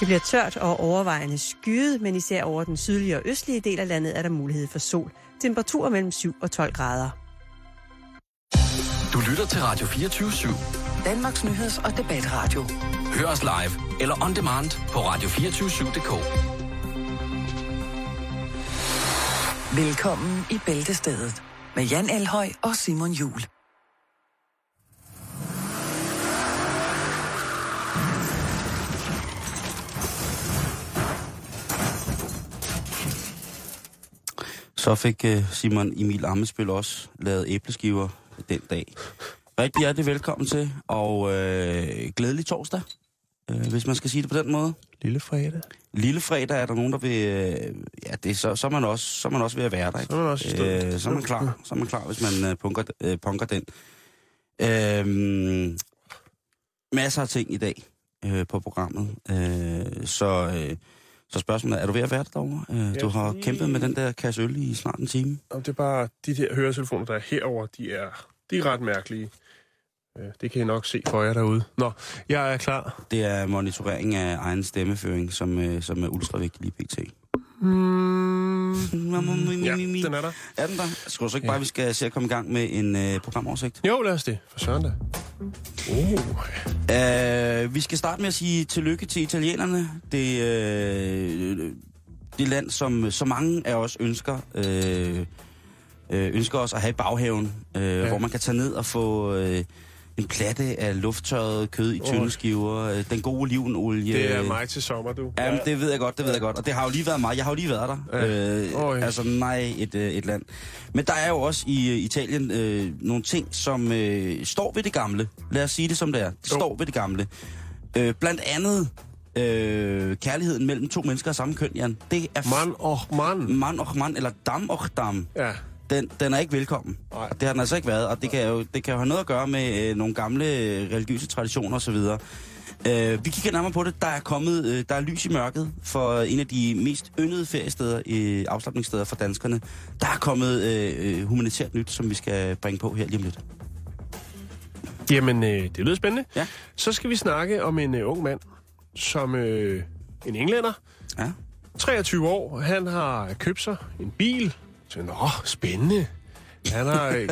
Det bliver tørt og overvejende skyet, men især over den sydlige og østlige del af landet er der mulighed for sol. Temperaturer mellem 7 og 12 grader. Du lytter til Radio 24 /7. Danmarks Nyheds- og Debatradio. Hør os live eller on demand på radio247.dk. Velkommen i Bæltestedet med Jan Elhøj og Simon Jul. Så fik uh, Simon Emil Amesbøl også lavet æbleskiver den dag. Rigtig hjertelig velkommen til, og uh, glædelig torsdag, uh, hvis man skal sige det på den måde. Lille fredag. Lille fredag er der nogen, der vil... Uh, ja, det så, så, er man også, så er man også ved at være der, ikke? Så er man også uh, så er man klar, så er man klar hvis man uh, punker, uh, punker den. Uh, masser af ting i dag uh, på programmet. Uh, så... Uh, så spørgsmålet er, er du ved at være der derovre? Uh, du har lige- kæmpet med den der kasse øl i snart en time. Det er bare, de der høretelefoner, der er herover, de er, de er ret mærkelige. Øh, Det kan I nok se for jer derude. Nå, jeg er klar. Det er monitorering af egen stemmeføring, som, øh, som er ultra vigtig lige pt. Mm. Ja, den er der. Er den der? Skal så ikke Ja. bare, vi skal se at komme i gang med en øh, programoversigt? Jo, lad os det. For søren da. Oh. Uh, vi skal starte med at sige tillykke til italienerne. Det, øh, det land, som så mange af os ønsker, øh, øh, ønsker os at have i baghaven, øh, ja. hvor man kan tage ned og få øh, en platte af lufttørret kød i tynde skiver, øh, den gode olivenolie. Det er mig til sommer, du. Jamen, det ved jeg godt, det ved jeg godt. Og det har jo lige været mig. Jeg har jo lige været der. Ja. Øh, Øj. altså, nej, et, øh, et land. Men der er jo også i øh, Italien øh, nogle ting, som øh, står ved det gamle. Lad os sige det som det er. Det Jo. står ved det gamle. Øh, blandt andet øh, kærligheden mellem to mennesker af samme køn, Jan. Det er Mann og mand. man og man, eller dam og dam. Ja. Den, den er ikke velkommen. Nej. Det har den altså ikke været, og det kan jo, det kan jo have noget at gøre med øh, nogle gamle øh, religiøse traditioner osv. Øh, vi kigger nærmere på det. Der er kommet, øh, der er lys i mørket for en af de mest yndede feriesteder, øh, afslappningssteder for danskerne. Der er kommet øh, øh, humanitært nyt, som vi skal bringe på her lige om lidt. Jamen, øh, det lyder spændende. Ja. Så skal vi snakke om en øh, ung mand, som øh, en englænder, Ja. 23 år. Han har købt sig en bil. Så, nå, spændende. Han har, øh,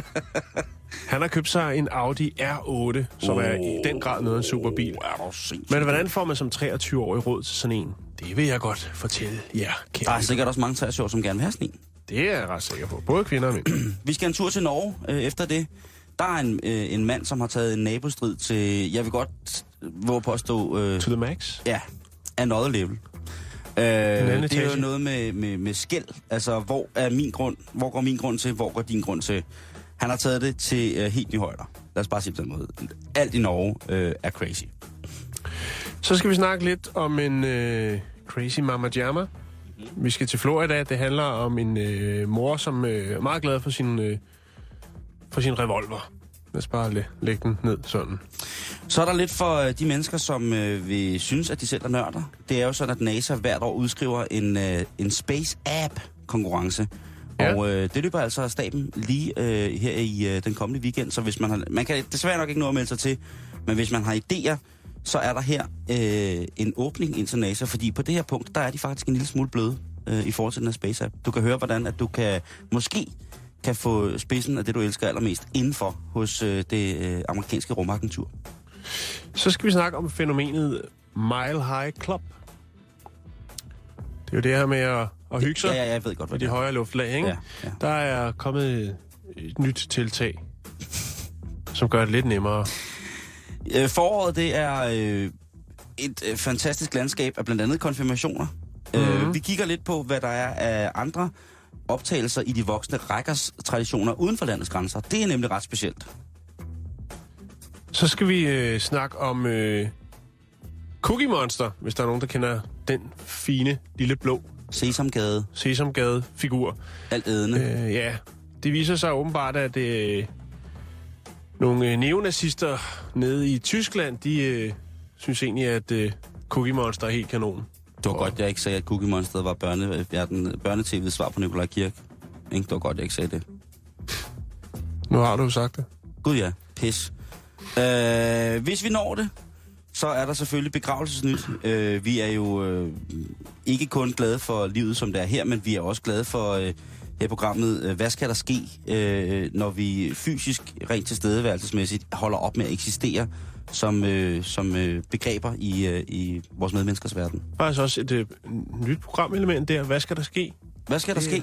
han har købt sig en Audi R8, som er i den grad noget af en superbil. Er sindssygt? Men hvordan får man som 23-årig råd til sådan en? Det vil jeg godt fortælle jer, Der er kære. sikkert også mange 60 år, som gerne vil have sådan en. Det er jeg ret sikker på. Både kvinder og mænd. Vi skal en tur til Norge øh, efter det. Der er en, øh, en mand, som har taget en nabostrid til, jeg vil godt våge påstå, øh, to the max. Ja, another level. Øh, det er jo noget med, med, med skæld. Altså, hvor er min grund? Hvor går min grund til? Hvor går din grund til? Han har taget det til øh, helt nye højder. Lad os bare sige på den måde. Alt i Norge øh, er crazy. Så skal vi snakke lidt om en øh, crazy mama jamma. Vi skal til Florida. Det handler om en øh, mor, som øh, er meget glad for sin, øh, for sin revolver. Lad os bare læ- lægge den ned sådan. Så er der lidt for øh, de mennesker, som øh, vil synes, at de selv er nørder. Det er jo sådan, at NASA hvert år udskriver en, øh, en Space App konkurrence. Ja. Og øh, det løber altså af staben lige øh, her i øh, den kommende weekend. Så hvis man har, man kan desværre nok ikke nå at melde sig til, men hvis man har idéer, så er der her øh, en åbning ind til NASA, fordi på det her punkt, der er de faktisk en lille smule bløde øh, i forhold til den her Space App. Du kan høre, hvordan at du kan måske kan få spidsen af det, du elsker allermest indenfor hos øh, det øh, amerikanske rumagentur. Så skal vi snakke om fænomenet Mile High Club. Det er jo det her med at, at hygge sig Ja, ja, jeg ved godt, hvad de det er. højere luftlag, ikke? Ja, ja. Der er kommet et nyt tiltag, som gør det lidt nemmere. Øh, Foråret, det er øh, et øh, fantastisk landskab af blandt andet konfirmationer. Mm-hmm. Mhm. Øh, vi kigger lidt på, hvad der er af andre optagelser i de voksne rækkers traditioner uden for landets grænser. Det er nemlig ret specielt. Så skal vi øh, snakke om øh, Cookie Monster, hvis der er nogen, der kender den fine, lille blå Sesamgade, sesamgade-figur. alt ædende. Øh. Ja, det viser sig åbenbart, at øh, nogle øh, neonazister nede i Tyskland, de øh, synes egentlig, at øh, Cookie Monster er helt kanon. Det var godt, jeg ikke sagde, at Cookie Monster var børne, børnetv's svar på Nikolaj Kirk. Ikke? Det var godt, jeg ikke sagde det. Nu har du jo sagt det. Gud ja, pis. Øh, hvis vi når det, så er der selvfølgelig begravelsesnyt. Øh, vi er jo øh, ikke kun glade for livet, som det er her, men vi er også glade for øh, her programmet, øh, hvad skal der ske, øh, når vi fysisk, rent tilstedeværelsesmæssigt, holder op med at eksistere som, øh, som øh, begreber i, øh, i vores medmenneskers verden. Faktisk også et øh, nyt programelement der. Hvad skal der ske? Hvad skal der ske?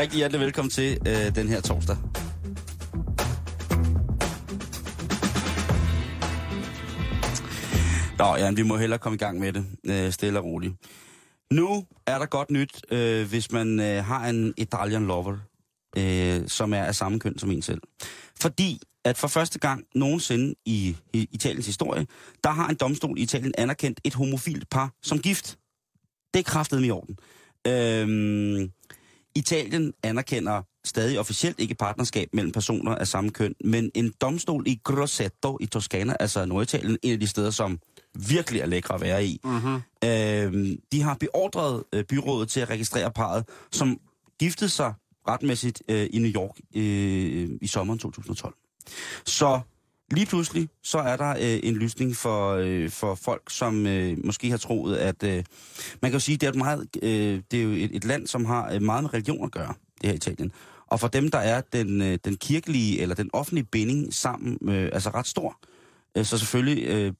Rigtig hjertelig velkommen til øh, den her torsdag. Nå, ja, vi må hellere komme i gang med det, øh, stille og roligt. Nu er der godt nyt, øh, hvis man øh, har en Italian lover, øh, som er af samme køn som en selv. Fordi at for første gang nogensinde i, i Italiens historie, der har en domstol i Italien anerkendt et homofilt par som gift. Det er kraftet i orden. Øhm, Italien anerkender stadig officielt ikke partnerskab mellem personer af samme køn, men en domstol i Grosseto i Toscana, altså Norditalien, en af de steder, som virkelig er lækre at være i, Mm-hmm. øhm, de har beordret øh, byrådet til at registrere parret, som giftede sig retmæssigt øh, i New York øh, i sommeren 2012. Så lige pludselig, så er der øh, en lysning for, øh, for folk, som øh, måske har troet, at... Øh, man kan jo sige, det er, et meget, øh, det er jo et, et land, som har øh, meget med religion at gøre, det her Italien. Og for dem, der er den, øh, den kirkelige eller den offentlige binding sammen, øh, altså ret stor, øh, så selvfølgelig øh,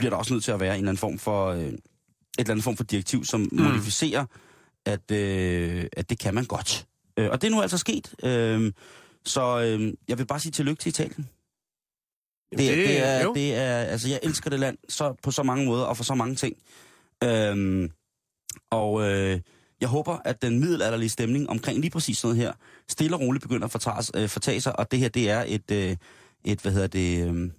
bliver der også nødt til at være en eller anden form for, øh, et eller andet form for direktiv, som mm. modificerer, at, øh, at det kan man godt. Øh, og det er nu altså sket. Øh, så øh, jeg vil bare sige tillykke til Italien. Det, det, det, er, jo. det er, altså jeg elsker det land så, på så mange måder og for så mange ting. Øhm, og øh, jeg håber, at den middelalderlige stemning omkring lige præcis sådan noget her, stille og roligt begynder at fortage, øh, fortage sig, og det her, det er et, øh, et hvad hedder det, øh,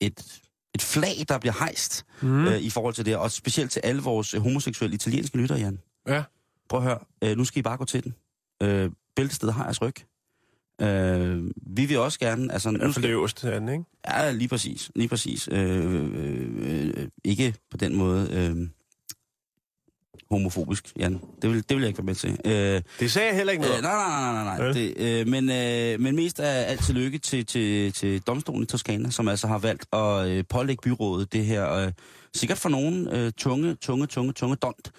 et, et flag, der bliver hejst mm. øh, i forhold til det, og specielt til alle vores øh, homoseksuelle italienske lyttere, Jan. Ja. Prøv at høre, øh, nu skal I bare gå til den. Øh, bæltestedet har jeres ryg. Øh, vi vil også gerne, altså... Nu skal, det øverste ikke? Ja, lige præcis. Lige præcis. Øh, øh, øh, ikke på den måde øh, homofobisk, Jan. Det vil, det vil jeg ikke være med til. Øh, Det sagde jeg heller ikke noget øh, nej, nej, nej, nej, nej. Vel? Det, øh, men, øh, men mest af alt tillykke til, til, til domstolen i Toskana, som altså har valgt at øh, pålægge byrådet det her, øh, sikkert for nogen, øh, tunge, tunge, tunge, tunge dont,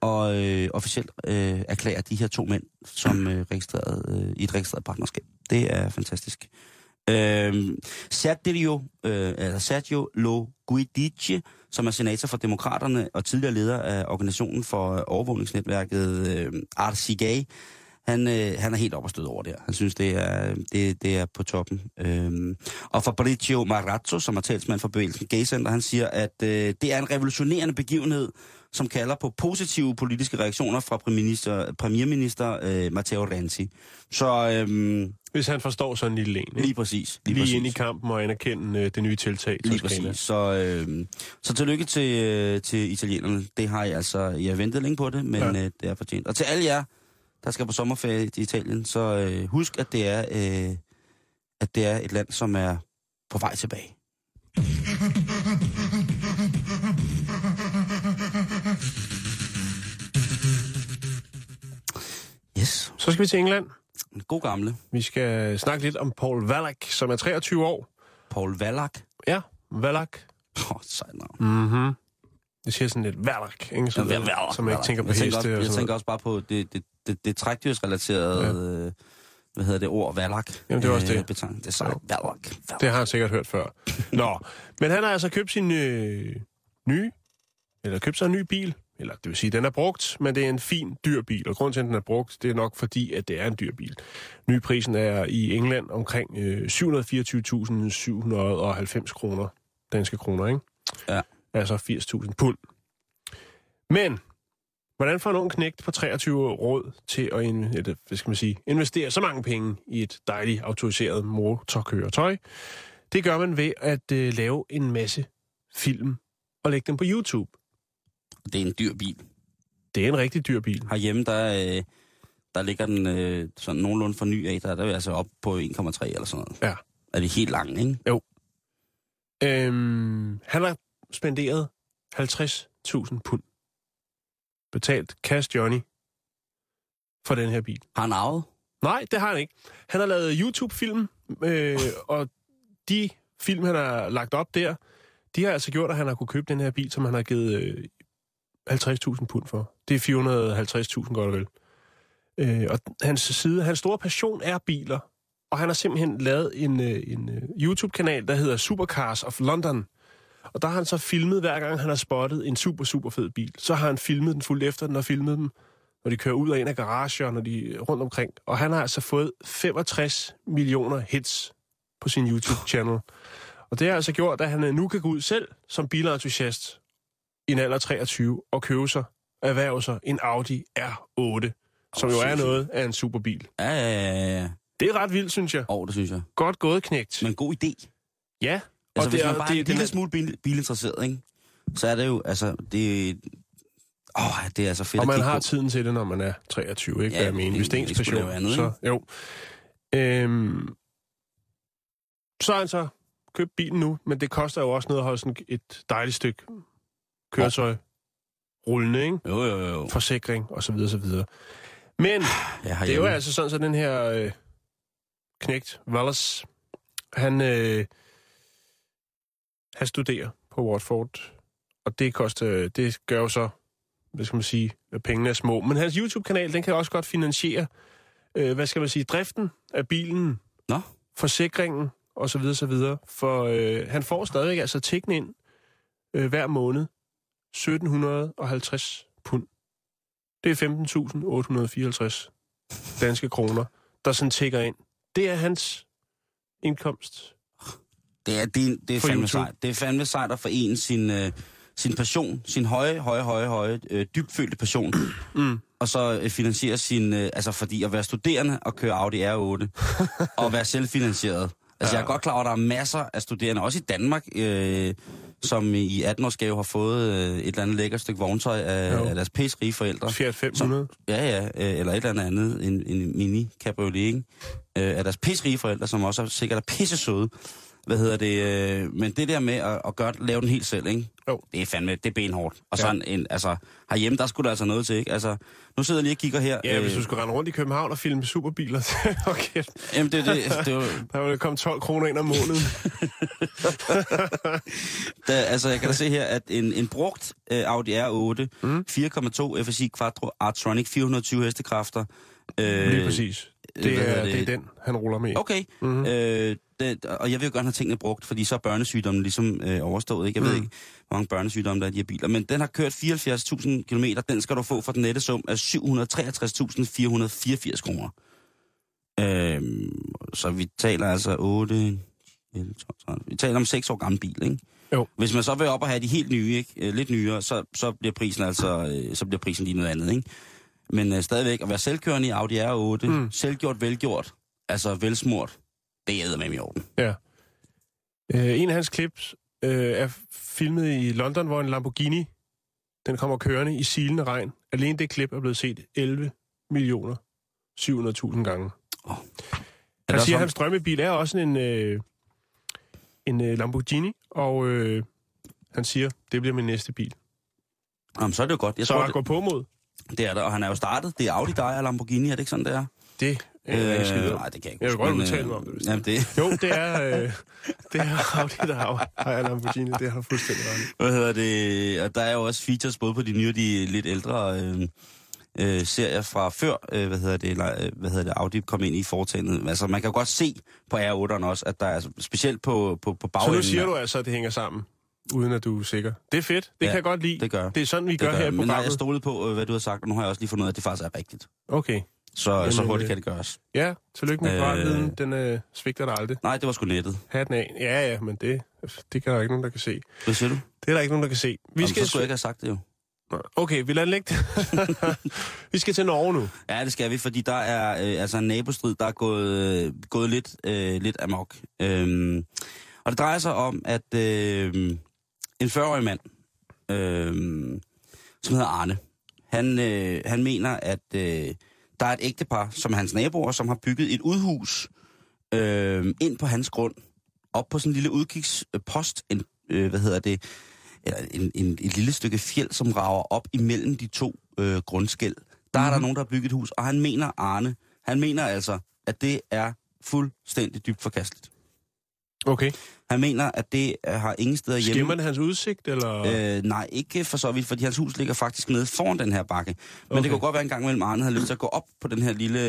og øh, officielt øh, erklære de her to mænd som øh, registreret, øh, i et registreret partnerskab. Det er fantastisk. Øh, Sergio, øh, eller Sergio Lo Guidice, som er senator for Demokraterne og tidligere leder af organisationen for øh, overvågningsnetværket øh, RCGA, han, øh, han er helt op og stød over der. Han synes, det er, det, det er på toppen. Øhm, og Fabrizio Marazzo, som er talsmand for bevægelsen Gay Center, han siger, at øh, det er en revolutionerende begivenhed, som kalder på positive politiske reaktioner fra premierminister, premierminister øh, Matteo Renzi. Så øhm, hvis han forstår sådan en lille en, ikke? lige præcis. Lige, Lige præcis. ind i kampen og anerkende øh, det nye tiltag. Lige Toskana. præcis. Så, øh, så tillykke til, øh, til italienerne. Det har jeg altså, jeg ventet længe på det, men ja. øh, det er fortjent. Og til alle jer, der skal på sommerferie i Italien, så øh, husk, at det, er, øh, at det er et land, som er på vej tilbage. Yes, Så skal vi til England. En god gamle Vi skal snakke lidt om Paul Wallach, som er 23 år. Paul Wallach. Ja, Wallach. Åh, oh, sejt navn. Mhm. Det siger sådan lidt Wallach, ikke? Så, Ja, Wallach, som jeg ikke tænker på jeg tænker, heste også, og jeg sådan tænker også bare på det, det, det, det trækdyrsrelaterede, ja. hvad hedder det, ord, valak. Jamen, det er også det. Betegn. Det er sejt. Valak. Det har han sikkert hørt før. Nå, men han har altså købt sin øh, nye, eller købt sig en ny bil. Eller det vil sige, den er brugt, men det er en fin, dyr bil. Og grunden til, at den er brugt, det er nok fordi, at det er en dyr bil. Nyprisen er i England omkring øh, 724.790 kroner, danske kroner, ikke? Ja. Altså 80.000 pund. Men, hvordan får en ung knægt på 23 år råd til at eller, hvad skal man sige, investere så mange penge i et dejligt autoriseret motorkøretøj? Det gør man ved at øh, lave en masse film og lægge dem på YouTube. Det er en dyr bil. Det er en rigtig dyr bil. Herhjemme, der, øh, der ligger den øh, sådan nogenlunde for ny af. Der, der er altså op på 1,3 eller sådan noget. Ja. Er det helt langt, ikke? Øhm, han har spenderet 50.000 pund. Betalt cash Johnny for den her bil. Har han arvet? Nej, det har han ikke. Han har lavet YouTube-film, øh, og de film, han har lagt op der, de har altså gjort, at han har kunne købe den her bil, som han har givet øh, 50.000 pund for. Det er 450.000 godt og vel. Øh, og hans side, hans store passion er biler, og han har simpelthen lavet en, øh, en øh, YouTube-kanal, der hedder Supercars of London. Og der har han så filmet, hver gang han har spottet en super, super fed bil. Så har han filmet den fuldt efter den og filmet dem, når de kører ud af en af garager, når de er rundt omkring. Og han har altså fået 65 millioner hits på sin YouTube-channel. Og det har altså gjort, at han nu kan gå ud selv som bilentusiast i en alder af 23 og købe sig, erhverve sig en Audi R8, som Åh, jo er noget af en superbil. Ja, ja, ja, ja. Det er ret vildt, synes jeg. Åh, det synes jeg. Godt gået, knægt. Men god idé. Ja. Altså, hvis det er- man bare er det- en den lille er- smule bil, bilinteresseret, ikke? Så er det jo, altså, det... Åh, det er altså fedt Og man har på. tiden til det, når man er 23, ikke? Ja, jeg mener, det- hvis det er ens passion. andet, så, jo. Øhm, så har han så købt bilen nu, men det koster jo også noget at holde sådan et dejligt stykke køretøj rullende, ikke? Jo, jo, jo. Forsikring og så videre, så videre. Men Jeg har det er jo altså sådan, så den her øh, knægt, Wallace, han, øh, han studerer på Watford, og det koster, det gør jo så, hvad skal man sige, at pengene er små. Men hans YouTube-kanal, den kan også godt finansiere, øh, hvad skal man sige, driften af bilen, Nå. forsikringen og så videre, så videre. For øh, han får stadigvæk altså tækken ind øh, hver måned 1750 pund. Det er 15.854 danske kroner, der sådan tækker ind. Det er hans indkomst. Det er, er- det er fandme YouTube. sejt. Det er fandme sejt at forene sin, øh, sin passion, sin høje, høje, høje, høje, øh, dybfølte passion, Mm. og så øh, finansiere sin, øh, altså fordi at være studerende og køre Audi R8, og være selvfinansieret. Altså, Ja. jeg er godt klar over, at der er masser af studerende, også i Danmark, øh, som i 18-årsgave har fået øh, et eller andet lækkert stykke vogntøj af, Jo. af deres pæsrige forældre. Fiat 500. Ja, ja, øh, eller et eller andet, en, en mini cabriolet, ikke? Øh, af deres pisserige forældre, som også er sikkert er pisse søde. Hvad hedder det? Øh, men det der med at, at gøre, lave den helt selv, ikke? Jo. Det er fandme, det er benhårdt. Og Ja. en, en, altså, herhjemme, der skulle der altså noget til, ikke? Altså, nu sidder jeg lige og kigger her. Ja, hvis du skulle rende rundt i København og filme superbiler, okay, Jamen, det, det, det, det, der ville komme 12 kroner ind om måneden. der, altså, jeg kan da se her, at en, en brugt øh, Audi R8, Mm. 4,2 FSI Quattro Artronic, 420 hestekræfter. Øh, Lige præcis. Det er, det er den, han ruller med. Okay, Mhm. øh, det, og jeg vil jo gerne have tingene brugt, fordi så er børnesygdommen ligesom øh, overstået. Ikke? Jeg ved Mm. ikke, hvor mange børnesygdomme der er i de her biler. Men den har kørt 74.000 km. Den skal du få for den nette sum af 763.484 kroner. Øh, så vi taler altså 8... 11, 12, 13. Vi taler om 6 år gammel bil, ikke? Jo. Hvis man så vil op og have de helt nye, ikke? Øh, lidt nyere, så, så bliver prisen altså øh, så bliver prisen lige noget andet, ikke? Men øh, stadigvæk at være selvkørende i Audi R8, Mm. mm. selvgjort, velgjort, altså velsmurt, det er med i orden. Ja. Øh, en af hans clips øh, er filmet i London, hvor en Lamborghini den kommer kørende i silende regn. Alene det klip er blevet set 11 millioner 700.000 gange. Er Han siger, at hans drømmebil er også en, øh, en øh, Lamborghini, og øh, han siger, det bliver min næste bil. Jamen, så er det jo godt. Jeg Så tror, det, går på mod. det er der, og han er jo startet. Det er Audi, der er Lamborghini, er det ikke sådan, det er? Det er øh, ikke nej, det kan jeg ikke Jeg vil huske, godt udtale øh, mig om det, hvis Jamen, det, Jo, det er, øh, det er Audi, der har, har Lamborghini. Det har du fuldstændig ret hvad hedder det? Og der er jo også features både på de nye og de lidt ældre øh, øh, serier fra før, øh, hvad hedder det, la- øh, hvad hedder det, Audi kom ind i foretagendet. Altså, man kan godt se på R8'eren også, at der er, altså, specielt på, på, på Så bagenden. nu siger du altså, at det hænger sammen, uden at du er sikker. Det er fedt. Det Ja, kan jeg godt lide. det gør. Det er sådan, vi det gør, her i Men nej, jeg programmet. stolet på, øh, hvad du har sagt, og nu har jeg også lige fundet ud af, at det faktisk er rigtigt. Okay. Så, Jamen, så hurtigt øh, kan det gøres. Ja, tillykke med Øh. Den øh, svigter dig aldrig. Nej, det var sgu nettet. Hatten af. Ja, ja, men det, det kan der ikke nogen, der kan se. Hvad siger du? Det er der ikke nogen, der kan se. Vi Jamen, skal... så skulle jeg ikke have sagt det jo. Okay, vi lader ligge. vi skal til Norge nu. Ja, det skal vi, fordi der er øh, altså en nabostrid, der er gået, øh, gået lidt, øh, lidt amok. Øhm, og det drejer sig om, at øh, en 40-årig mand, øh, som hedder Arne, han, øh, han mener, at øh, der er et ægtepar, som er hans naboer, som har bygget et udhus øh, ind på hans grund, op på sådan en lille udkigspost, en, øh, hvad hedder det, eller en, en, et lille stykke fjeld, som rager op imellem de to øh, grundskæld. Der er der nogen, der har bygget et hus, og han mener, Arne, han mener altså, at det er fuldstændig dybt forkasteligt. Okay. Han mener, at det øh, har ingen steder hjemme. Skimmer det hans udsigt, eller? Øh, nej, ikke for så vidt, fordi hans hus ligger faktisk nede foran den her bakke. Men Okay. det kunne godt være en gang mellem Arne havde lyst til at gå op på den her lille,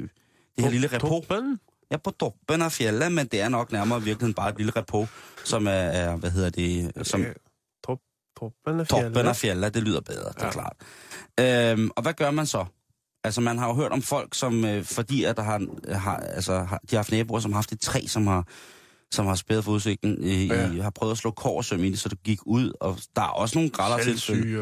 det her lille repo. Toppen? Ja, på toppen af fjellet, men det er nok nærmere i virkeligheden bare et lille repo, som er, er hvad hedder det, som Øh, Top, toppen af toppen fjellet. af fjellet, det lyder bedre, det er Ja. klart. Øhm, og hvad gør man så? Altså, man har jo hørt om folk, som, øh, fordi at der har, har, altså, har, de har haft naboer, som har haft et træ, som har, som har spæret for udsigten, øh, Ja. i, har prøvet at slå kårsøm i det, så det gik ud, og der er også nogle graller til.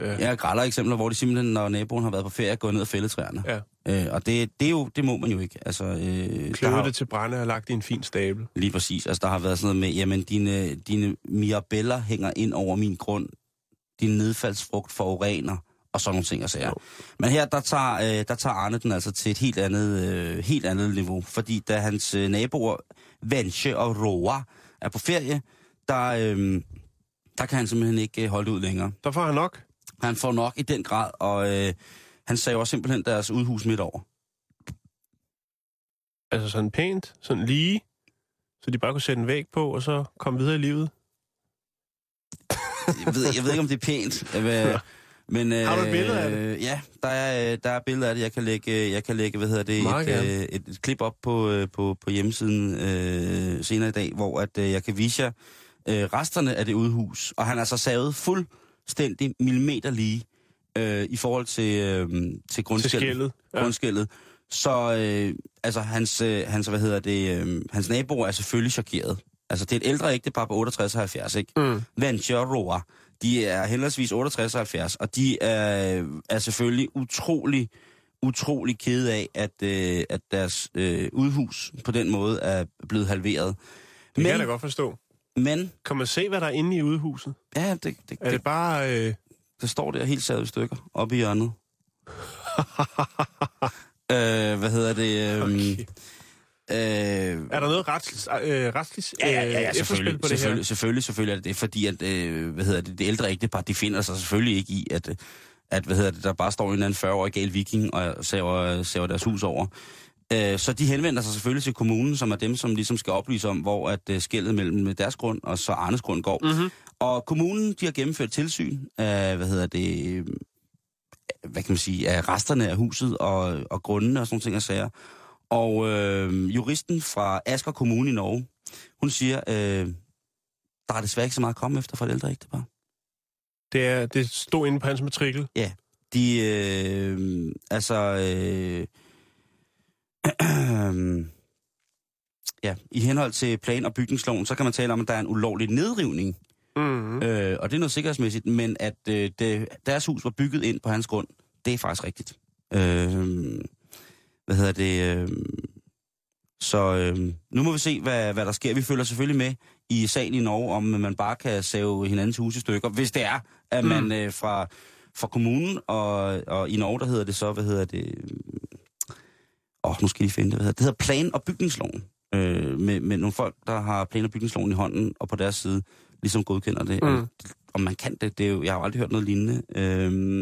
Ja. Ja, graller eksempler, hvor de simpelthen, når naboen har været på ferie, er gået ned og fældet træerne. ja. Øh, og det, det, er jo, det må man jo ikke. Altså, øh, der Kløvet har, det til brænde og lagt i en fin stabel. Lige præcis. Altså, der har været sådan noget med, jamen, dine, dine mirabeller hænger ind over min grund. Din nedfaldsfrugt forurener, og sådan nogle ting og sager. Men her, der tager, øh, der tager Arne den altså til et helt andet, øh, helt andet niveau. Fordi da hans øh, naboer, Vensche og Roa, er på ferie, der, øh, der kan han simpelthen ikke øh, holde det ud længere. Der får han nok. Han får nok i den grad, og øh, han saver simpelthen deres udhus midt over. Altså sådan pænt, sådan lige, så de bare kunne sætte en væg på, og så komme videre i livet. jeg, ved, jeg ved ikke, om det er pænt. Øh, men, øh, Har du et billede af det? Ja, der er, øh, der er billeder af det. Jeg kan lægge, jeg kan lægge hvad hedder det, Meget et, øh, et, et, klip op på, øh, på, på hjemmesiden øh, senere i dag, hvor at, øh, jeg kan vise jer øh, resterne af det udhus. Og han er så savet fuldstændig millimeter lige øh, i forhold til, øh, til Til grundskældet. skældet. Ja. grundskældet. Så øh, altså, hans, øh, hans, hvad hedder det, øh, hans naboer er selvfølgelig chokeret. Altså, det er et ældre ægtepar på 68 og 70, ikke? Mm. Venture og Roa, de er henholdsvis 68 og 70, og de er, er selvfølgelig utrolig, utrolig kede af, at, øh, at deres øh, udhus på den måde er blevet halveret. Det kan jeg da Men, godt forstå. men, Kan man se, hvad der er inde i udhuset? ja, det, det, Er det, det bare... Øh, det står der helt savet i stykker, oppe i hjørnet. øh, hvad hedder det? Øh, Okay. Øh, er der noget retsligt, øh, retsligt Ja, ja, ja, ja øh, selvfølgelig, på det selvfølgelig, her? selvfølgelig, selvfølgelig er det det, fordi at, øh, hvad hedder det, det ældre ægtepar, de finder sig selvfølgelig ikke i, at, øh, at hvad hedder det, der bare står en eller anden 40-årig gal viking og saver, saver deres hus over. Øh, så de henvender sig selvfølgelig til kommunen, som er dem, som ligesom skal oplyse om, hvor at øh, skældet mellem deres grund og så Arnes grund går. Mm-hmm. Og kommunen, de har gennemført tilsyn af, hvad hedder det, øh, hvad kan man sige, af resterne af huset og, og grundene og sådan nogle ting og sager. Og øh, juristen fra Asker Kommune i Norge, hun siger, øh, der er desværre ikke så meget at komme efter for et ældre ægtepar. Det, er, det stod inde på hans matrikel. De, øh, altså, øh, ja, i henhold til plan- og bygningsloven, så kan man tale om, at der er en ulovlig nedrivning Mm-hmm. Øh, og det er noget sikkerhedsmæssigt, men at øh, det, deres hus var bygget ind på hans grund, det er faktisk rigtigt. Øh, hvad hedder det? Øh, så øh, nu må vi se, hvad, hvad der sker. Vi følger selvfølgelig med i sagen i Norge, om man bare kan save hinandens hus i stykker, hvis det er, at man Mm. øh, fra, fra kommunen, og, og i Norge, der hedder det så, hvad hedder det? Åh, oh, nu skal I finde det. Hvad hedder det? det hedder plan- og bygningsloven. Øh, med, med nogle folk, der har plan- og bygningsloven i hånden, og på deres side ligesom godkender det. Mm. Om, om man kan det, det er jo, jeg har jo aldrig hørt noget lignende. Øhm,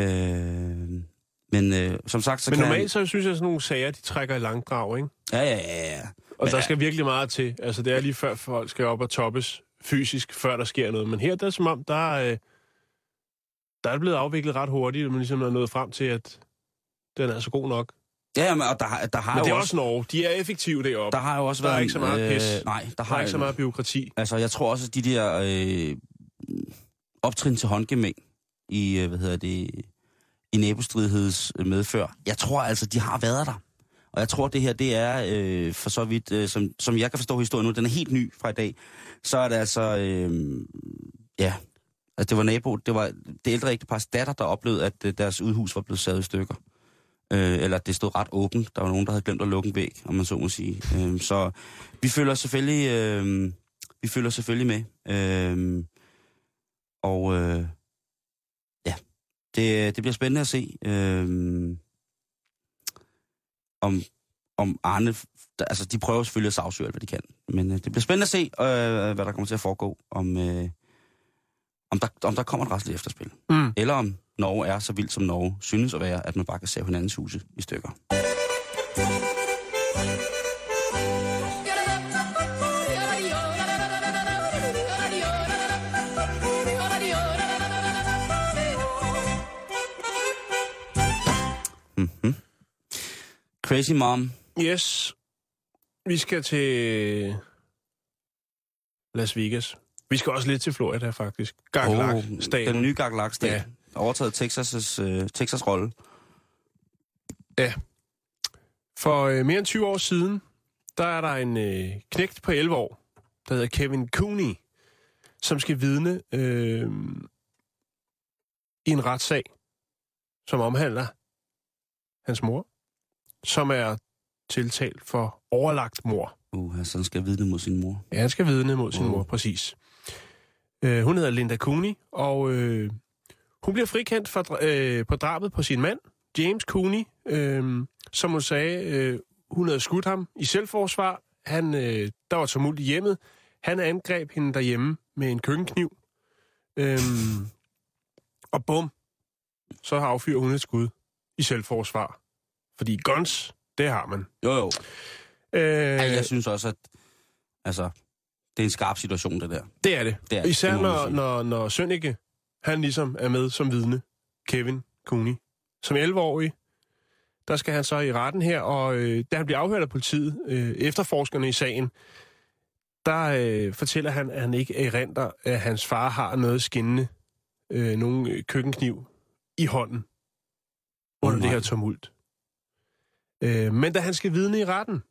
øh, men øh, som sagt, så Men kan... normalt så synes jeg, at sådan nogle sager, de trækker i langdrag, ikke? Ja, ja, ja, ja. Og Men- der skal virkelig meget til. Altså, det er lige før folk skal op og toppes fysisk, før der sker noget. Men her der er som om, der er, øh, der er blevet afviklet ret hurtigt, og man ligesom er nået frem til, at den er så god nok. Ja, men, og der, der har Men det er også... også Norge. De er effektive deroppe. Der har jo også Der er været... ikke så meget pis. nej, der Der har er ikke så meget byråkrati. Altså, jeg tror også, at de der øh, optrin til håndgemæng i, øh, hvad hedder det, i nabostridigheds øh, medfør, jeg tror altså, de har været der. Og jeg tror, det her, det er øh, for så vidt, øh, som, som jeg kan forstå historien nu, den er helt ny fra i dag, så er det altså, øh, ja, altså det var nabo, det var det ældre ægtepars datter, der oplevede, at øh, deres udhus var blevet savet i stykker. Øh, eller at det stod ret åbent. Der var nogen, der havde glemt at lukke en væg, om man så må sige. Øh, så vi følger selvfølgelig, øh, vi følger selvfølgelig med. Øh, og øh, det, det bliver spændende at se, øh, om, om Arne... Altså, de prøver selvfølgelig at sagsøge alt, hvad de kan. Men øh, det bliver spændende at se, øh, hvad der kommer til at foregå, om, øh, om, der, om der kommer et retsligt efterspil. Mm. Eller om Norge er så vildt, som Norge synes at være, at man bare kan save hinandens huse i stykker. Crazy Mom. Yes. Vi skal til Las Vegas. Vi skal også lidt til Florida, faktisk. Garglak, staten. Den nye Garglak-stat. Ja. Ja. Overtaget Texas' øh, Texas rolle. For øh, mere end 20 år siden, der er der en øh, knægt på 11 år, der hedder Kevin Cooney, som skal vidne øh, i en retssag, som omhandler hans mor, som er tiltalt for overlagt mor. Uh, så han skal vidne mod sin mor. Ja, han skal vidne mod sin Mm. mor, præcis. Øh, hun hedder Linda Cooney, og øh, hun bliver frikendt for, øh, på drabet på sin mand, James Cooney, øh, som hun sagde, øh, hun havde skudt ham i selvforsvar. Han, øh, der var tumult i hjemmet. Han angreb hende derhjemme med en køkkenkniv. Øh, og bum, så affyrer hun et skud i selvforsvar. Fordi guns, det har man. Jo, jo. Øh, Ej, jeg synes også, at altså, det er en skarp situation, det der. Det er det. Det er Især det når, når, når Sønneke, han ligesom er med som vidne, Kevin Cooney. Som 11-årig, der skal han så i retten her, og øh, da han bliver afhørt af politiet, øh, efterforskerne i sagen, der øh, fortæller han, at han ikke erindrer, at hans far har noget skinnende, øh, nogen øh, køkkenkniv i hånden under Åh, det her tumult. Øh, men da han skal vidne i retten,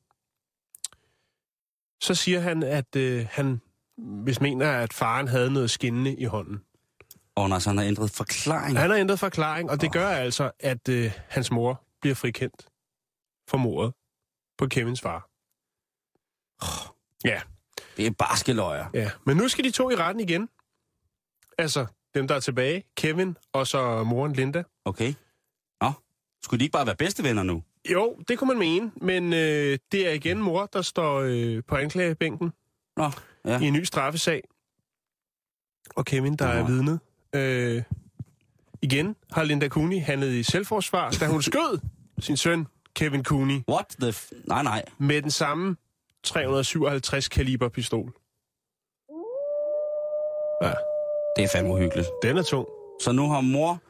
så siger han, at øh, han hvis mener, at faren havde noget skinnende i hånden. Og når så han har ændret forklaring. Han har ændret forklaring, og det gør altså, at øh, hans mor bliver frikendt for mordet på Kevins far. Ja, Det er barske løjer. ja. Men nu skal de to i retten igen. Altså, dem der er tilbage, Kevin og så moren Linda. Okay. Nå, skulle de ikke bare være bedste venner nu? Jo, det kunne man mene, men øh, det er igen mor, der står øh, på anklagebænken Nå, ja. i en ny straffesag. Og Kevin, der er vidnet. Øh, igen har Linda Cooney handlet i selvforsvar, da hun skød sin søn, Kevin Cooney, What the... F- nej, nej. med den samme 357 kaliber pistol. Ja, Det er fandme uhyggeligt. den er tung. Så nu har mor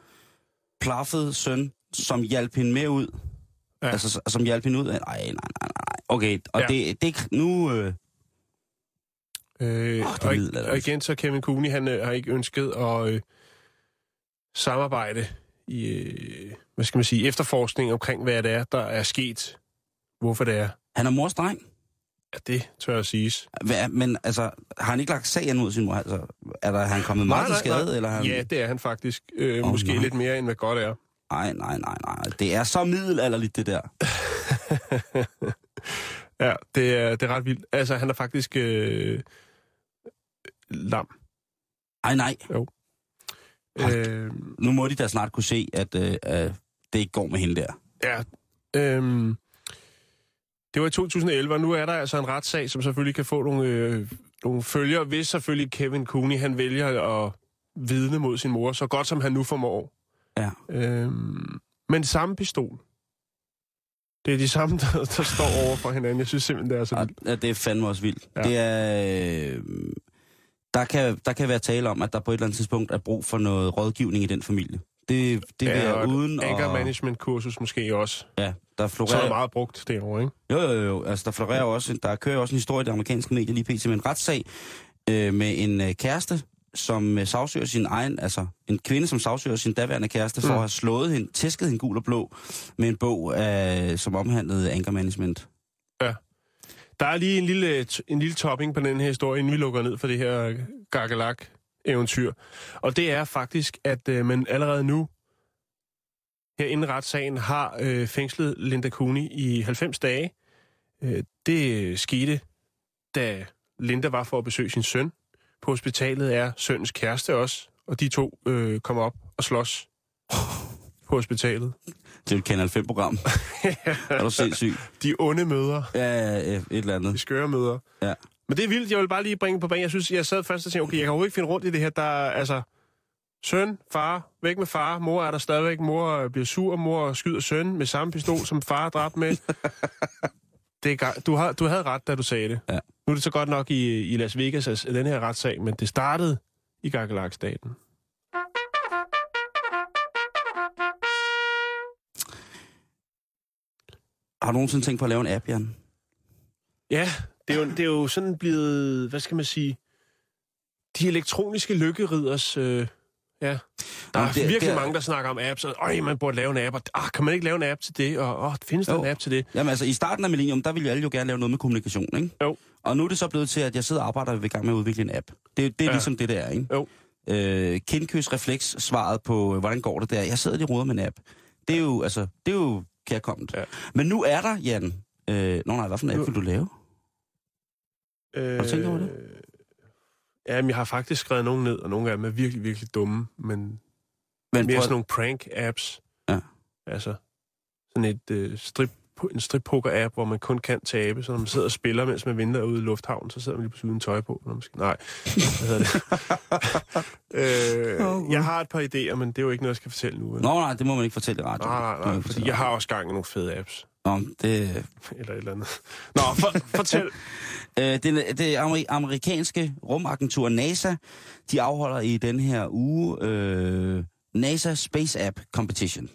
plaffet søn, som hjalp hende med ud. Ja. Altså, som hjalp hende ud. af- Nej, nej, nej, nej. Okay, og Ja. det, det nu... Øh, Øh, det og, lyder og igen så Kevin Cooney, han øh, har ikke ønsket at øh, samarbejde i, øh, hvad skal man sige, efterforskning omkring, hvad det er, der er sket. Hvorfor det er. han er mors dreng. Ja, det tør jeg siges. Hvad, men altså, har han ikke lagt sagen mod sin mor? Altså, er der, er han kommet meget til skade? Eller er han... Ja, det er han faktisk. Øh, Åh, måske nej. lidt mere, end hvad godt er. Nej, nej, nej, nej. Det er så middelalderligt, det der. Ja, det er, det er ret vildt. Altså, han er faktisk øh, lam. Ej, nej. Hold Øh, Nu må de da snart kunne se, at øh, det ikke går med hende der. ja, øh, det var i 2011, og nu er der altså en retssag, som selvfølgelig kan få nogle, øh, nogle følger, hvis selvfølgelig Kevin Cooney, han vælger at vidne mod sin mor, så godt som han nu formår. Ja. Øh, men samme pistol. Det er de samme, der, der står over for hinanden. Jeg synes simpelthen, det er så Og, vildt. ja, det er fandme også vildt. Ja. Det er... Øh, der, kan, der kan være tale om, at der på et eller andet tidspunkt er brug for noget rådgivning i den familie. Det, det vil Ja, jeg og et uden Anger at... management kursus måske også. Ja, der Så er florerer... meget brugt derovre, ikke? Jo, jo, jo. Altså, der florerer også... Der kører også en historie i det amerikanske medie lige pt. med en retssag øh, med en øh, kæreste, som øh, sagsøger sin egen... Altså, en kvinde, som sagsøger sin daværende kæreste for Mm. at have slået hende, tæsket hende gul og blå med en bog, øh, som omhandlede anger management. Der er lige en lille, en lille topping på den her historie, inden vi lukker ned for det her gargalak-eventyr. Og det er faktisk, at øh, man allerede nu, her inden retssagen, har øh, fængslet Linda Cooney i 90 dage. Øh, det skete, da Linda var for at besøge sin søn. På hospitalet er sønnens kæreste også, og de to øh, kommer op og slås på hospitalet. Det er et Kanal 5-program. er du sindssyg? De onde møder. Ja, ja, ja, et eller andet. De skøre møder. Ja. Men det er vildt, jeg vil bare lige bringe på banen. Jeg synes, jeg sad først og tænkte, okay, jeg kan overhovedet ikke finde rundt i det her. Der er, altså, søn, far, væk med far. Mor er der stadigvæk. Mor øh, bliver sur. Mor skyder søn med samme pistol, som far er dræbt med. det er, du, har, du havde ret, da du sagde det. Ja. Nu er det så godt nok i, i Las Vegas, altså, den her retssag, men det startede i Gargalak-staten. Har du nogensinde tænkt på at lave en app, Jan? Ja, det er, jo, det er jo sådan blevet, hvad skal man sige, de elektroniske lykkeriders... Øh, ja, der er det- virkelig mange, der snakker om apps, og øj, man burde lave en app, og ah, kan man ikke lave en app til det, og åh, findes der Jo. en app til det? Jamen altså, i starten af Millennium, der ville jo alle jo gerne lave noget med kommunikation, ikke? Jo. Og nu er det så blevet til, at jeg sidder og arbejder ved gang med at udvikle en app. Det, det er ja. Ligesom det, der er, ikke? Jo. Øh, kindkys refleks svaret på, øh, hvordan går det der? Jeg sidder og roder med en app. Det er jo, altså, det er jo kærkommet. Ja. Men nu er der, Jan... Øh, nå nej, hvad for en app vil du lave? Øh, Har du tænkt over det? Jamen, jeg har faktisk skrevet nogen ned, og nogle af dem er virkelig, virkelig dumme, men Men mere prøv- sådan nogle prank-apps. Ja. Altså, sådan et øh, strip, en strip-poker-app, hvor man kun kan tabe, så når man sidder og spiller, mens man venter ude i lufthavnen, så sidder man lige pludselig uden tøj på. Når man skal, nej, hvad hedder det? øh, jeg har et par idéer, men det er jo ikke noget, jeg skal fortælle nu. vel? Nå nej, det må man ikke fortælle i radioen. nej, nej, nej, fordi jeg har også gang i nogle fede apps. Nå, det, eller et eller andet. Nå, for, fortæl. Øh, det, det amer- amerikanske rumagentur NASA, de afholder i den her uge øh, NASA Space App Competition.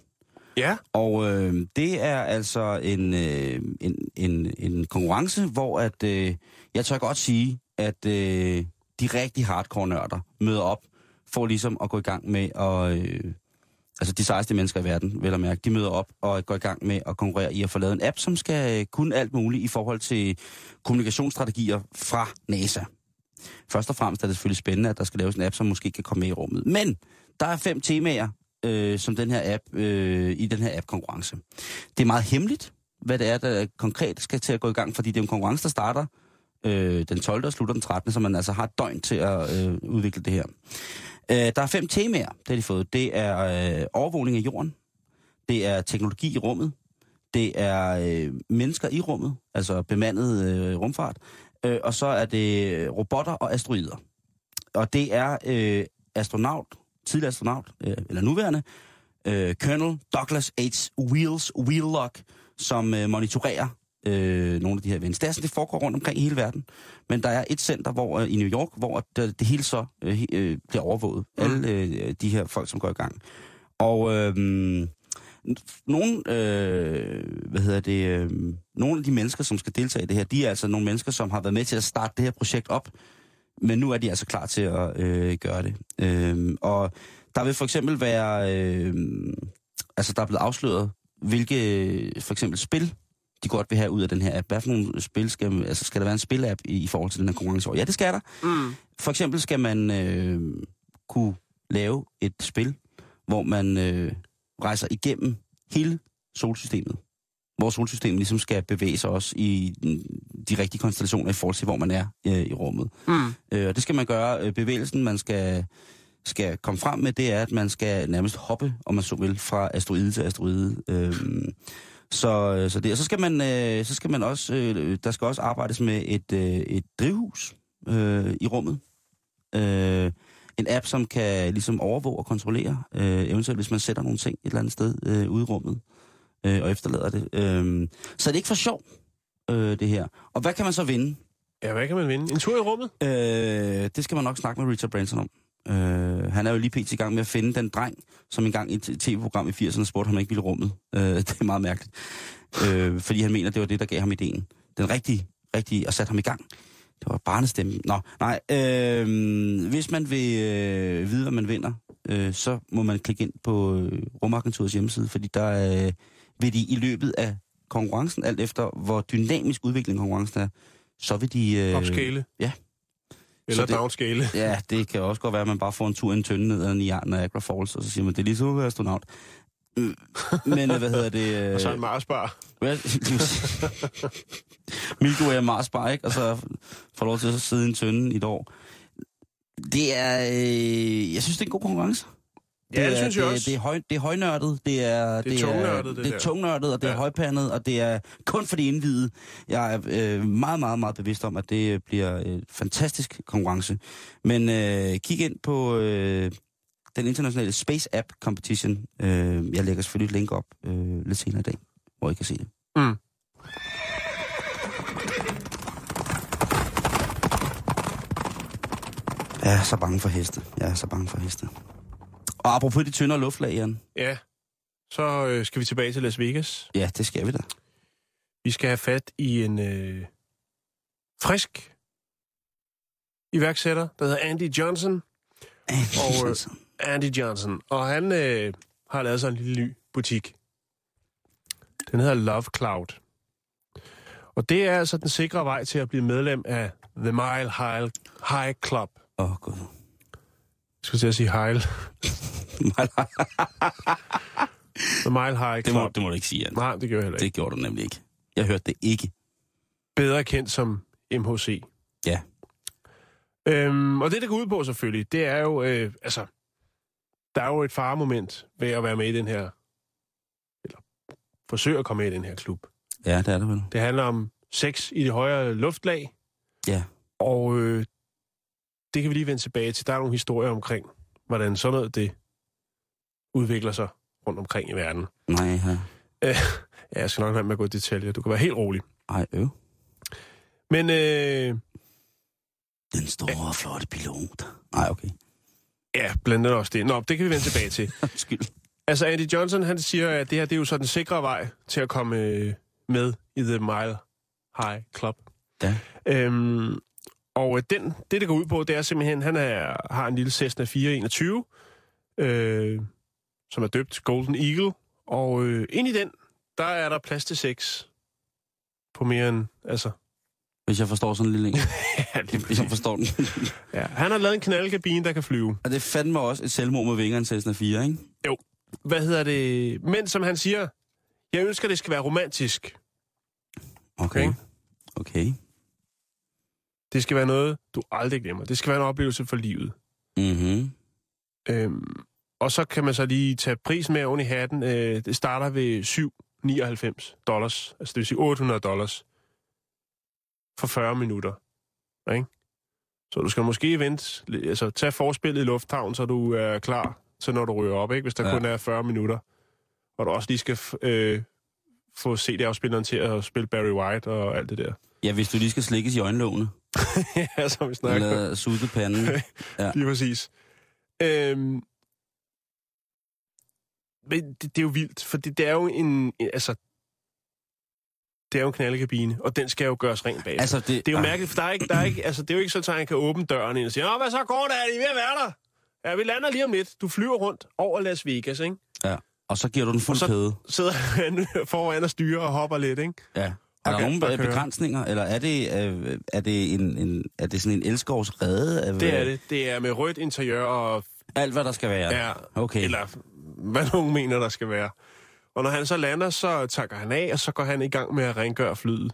Ja, Og øh, det er altså en, øh, en, en, en konkurrence, hvor at, øh, jeg tør godt sige, at øh, de rigtig hardcore nørder møder op for ligesom at gå i gang med at... Øh, altså de sejeste mennesker i verden, vel at mærke, de møder op og går i gang med at konkurrere i at få lavet en app, som skal øh, kunne alt muligt i forhold til kommunikationsstrategier fra NASA. Først og fremmest er det selvfølgelig spændende, at der skal laves en app, som måske kan komme med i rummet. Men der er fem temaer, øh, som den her app, øh, i den her app-konkurrence. Det er meget hemmeligt, hvad det er, der konkret skal til at gå i gang, fordi det er en konkurrence, der starter øh, den 12. og slutter den 13., så man altså har et døgn til at øh, udvikle det her. Øh, der er fem temaer, det har de fået. Det er øh, overvågning af jorden, det er teknologi i rummet, det er øh, mennesker i rummet, altså bemandet øh, rumfart, øh, og så er det robotter og asteroider. Og det er øh, astronaut, tidligere astronaut, øh, eller nuværende, øh, Colonel Douglas H. Wheels Wheelock, som øh, monitorerer øh, nogle af de her events. Det er sådan, det foregår rundt omkring i hele verden. Men der er et center hvor, øh, i New York, hvor det, det hele så øh, øh, bliver overvåget. Mm. Alle øh, de her folk, som går i gang. Og øh, nogle, øh, hvad hedder det, øh, nogle af de mennesker, som skal deltage i det her, de er altså nogle mennesker, som har været med til at starte det her projekt op, men nu er de altså klar til at øh, gøre det. Øh, og der vil for eksempel være, øh, altså der er blevet afsløret, hvilke for eksempel spil, de godt vil have ud af den her app. Hvad for nogle spil skal, altså skal der være en spil-app i, i forhold til den her konkurrence? Ja, det skal der. Mm. For eksempel skal man øh, kunne lave et spil, hvor man øh, rejser igennem hele solsystemet. Hvor solsystemet ligesom skal bevæge sig også i den- de rigtige konstellationer i forhold til, hvor man er øh, i rummet. Mm. Øh, og det skal man gøre. Øh, bevægelsen, man skal, skal komme frem med, det er, at man skal nærmest hoppe, om man så vil, fra asteroide til asteroide. Øh, så, så det, og så skal man, øh, så skal man også, øh, der skal også arbejdes med et, øh, et drivhus øh, i rummet. Øh, en app, som kan ligesom overvåge og kontrollere, øh, eventuelt hvis man sætter nogle ting et eller andet sted øh, ude i rummet, øh, og efterlader det. Øh, så er det ikke for sjov, øh, det her. Og hvad kan man så vinde? Ja, hvad kan man vinde? En tur i rummet? Øh, det skal man nok snakke med Richard Branson om. Øh, han er jo lige pt. i gang med at finde den dreng, som engang i et tv-program i 80'erne spurgte, han ikke ville rummet. Øh, det er meget mærkeligt. Øh, fordi han mener, det var det, der gav ham ideen. Den rigtige, rigtige, og satte ham i gang. Det var barnestemmen. Nå, nej. Øh, hvis man vil øh, vide, hvad man vinder, øh, så må man klikke ind på øh, Rumagenturets hjemmeside, fordi der øh, vil de i løbet af konkurrencen, alt efter hvor dynamisk udvikling konkurrencen er, så vil de... Øh, Opskale? ja. Eller Så downskale? Ja, det kan også godt være, at man bare får en tur i en tynde ned ad Niagara Falls, og så siger man, det er ligesom at være astronaut. Mm, Men øh, hvad hedder det? Øh, Og så en Marsbar. hvad- Milky Way og Mars bare, ikke? Og så får lov til at sidde i en tynde i et år. Det er... Øh, jeg synes, det er en god konkurrence. Ja, det er, synes jeg det, også. Det er, høj, det er højnørdet, det er... Det er det det der. er tungnørdet, og det er Ja. højpandet, og det er kun for de indvidede. Jeg er øh, meget, meget, meget bevidst om, at det bliver et fantastisk konkurrence. Men øh, kig ind på øh, den internationale Space App Competition. Øh, jeg lægger selvfølgelig et link op øh, lidt senere i dag, hvor I kan se det. Mm. Jeg er så bange for heste. Jeg er så bange for heste. Og apropos de tyndere luftlag, Jan. Ja. Så øh, skal vi tilbage til Las Vegas. Ja, det skal vi da. Vi skal have fat i en øh, frisk iværksætter, der hedder Andy Johnson. Og, øh, Andy Johnson. Og han øh, har lavet sig en lille ny butik. Den hedder Love Cloud. Og det er altså den sikre vej til at blive medlem af The Mile High, High Club. Åh, oh, gud. Jeg skulle til at sige Heil. The Mile High det, må, Club. det må du ikke sige, Jan. Nej, det gør jeg heller ikke. Det gjorde du nemlig ikke. Jeg hørte det ikke. Bedre kendt som MHC. Ja. Øhm, og det, det går ud på selvfølgelig, det er jo, øh, altså, der er jo et faremoment ved at være med i den her, eller forsøge at komme med i den her klub. Ja, det er det vel. Det handler om sex i det højere luftlag, Ja. og øh, det kan vi lige vende tilbage til. Der er nogle historier omkring, hvordan sådan noget det udvikler sig rundt omkring i verden. Nej, ja. Ja, jeg skal nok være med at gå i detaljer. Du kan være helt rolig. Ej, øv. Men øh, Den store, flotte pilot. Nej, okay. ja, blandt andet også det. Nå, det kan vi vende tilbage til. Undskyld. Altså, Andy Johnson, han siger, at det her det er jo så den sikre vej til at komme øh, med i The Mile High Club. Ja. Øhm, og øh, den, det, det går ud på, det er simpelthen, han er, har en lille Cessna 421, øh, som er døbt Golden Eagle. Og øh, ind i den, der er der plads til sex på mere end, altså... Hvis jeg forstår sådan en lille en. Ja, lige Hvis jeg forstår den. ja, han har lavet en knaldkabine, der kan flyve. Og det fandme også et selvmord med vingerne Cessna 4, ikke? Hvad hedder det? Men som han siger, jeg ønsker, det skal være romantisk. Okay. Okay. Okay. Det skal være noget, du aldrig glemmer. Det skal være en oplevelse for livet. Mhm. Øhm, og så kan man så lige tage prisen med oven i hatten. Øh, det starter ved 7,99 dollars. Altså det vil sige 800 dollars for 40 minutter. Ikke? Så du skal måske vente, altså tage forspillet i lufthavn, så du er klar til, når du ryger op, ikke? hvis der Ja. kun er 40 minutter. Og du også lige skal øh, få CD-afspilleren til at spille Barry White og alt det der. Ja, hvis du lige skal slikkes i øjenlågene. ja, som vi snakker. Eller sutte panden. Ja. Lige præcis. Øhm, men det, det er jo vildt, for det, det er jo en, en- altså, det er jo en knaldekabine, og den skal jo gøres rent bag. Altså, det, det er jo ah, mærkeligt, for der er ikke, der er ikke, altså, det er jo ikke sådan, at han kan åbne døren ind og sige, Åh, hvad så går der? Er I ved at være der? Ja, vi lander lige om lidt. Du flyver rundt over Las Vegas, ikke? Ja. Og så giver du den fuld Og så- kæde. Sidder han foran og styrer og hopper lidt, ikke? Ja. Er Okay, der nogen der øh, kører. begrænsninger, eller er det, øh, er det, en, en, er det sådan en elskovs rede? Af, Det er det. Det er med rødt interiør og Alt, hvad der skal være? Ja, Okay. eller hvad nogen mener, der skal være. Og når han så lander, så takker han af, og så går han i gang med at rengøre flyet.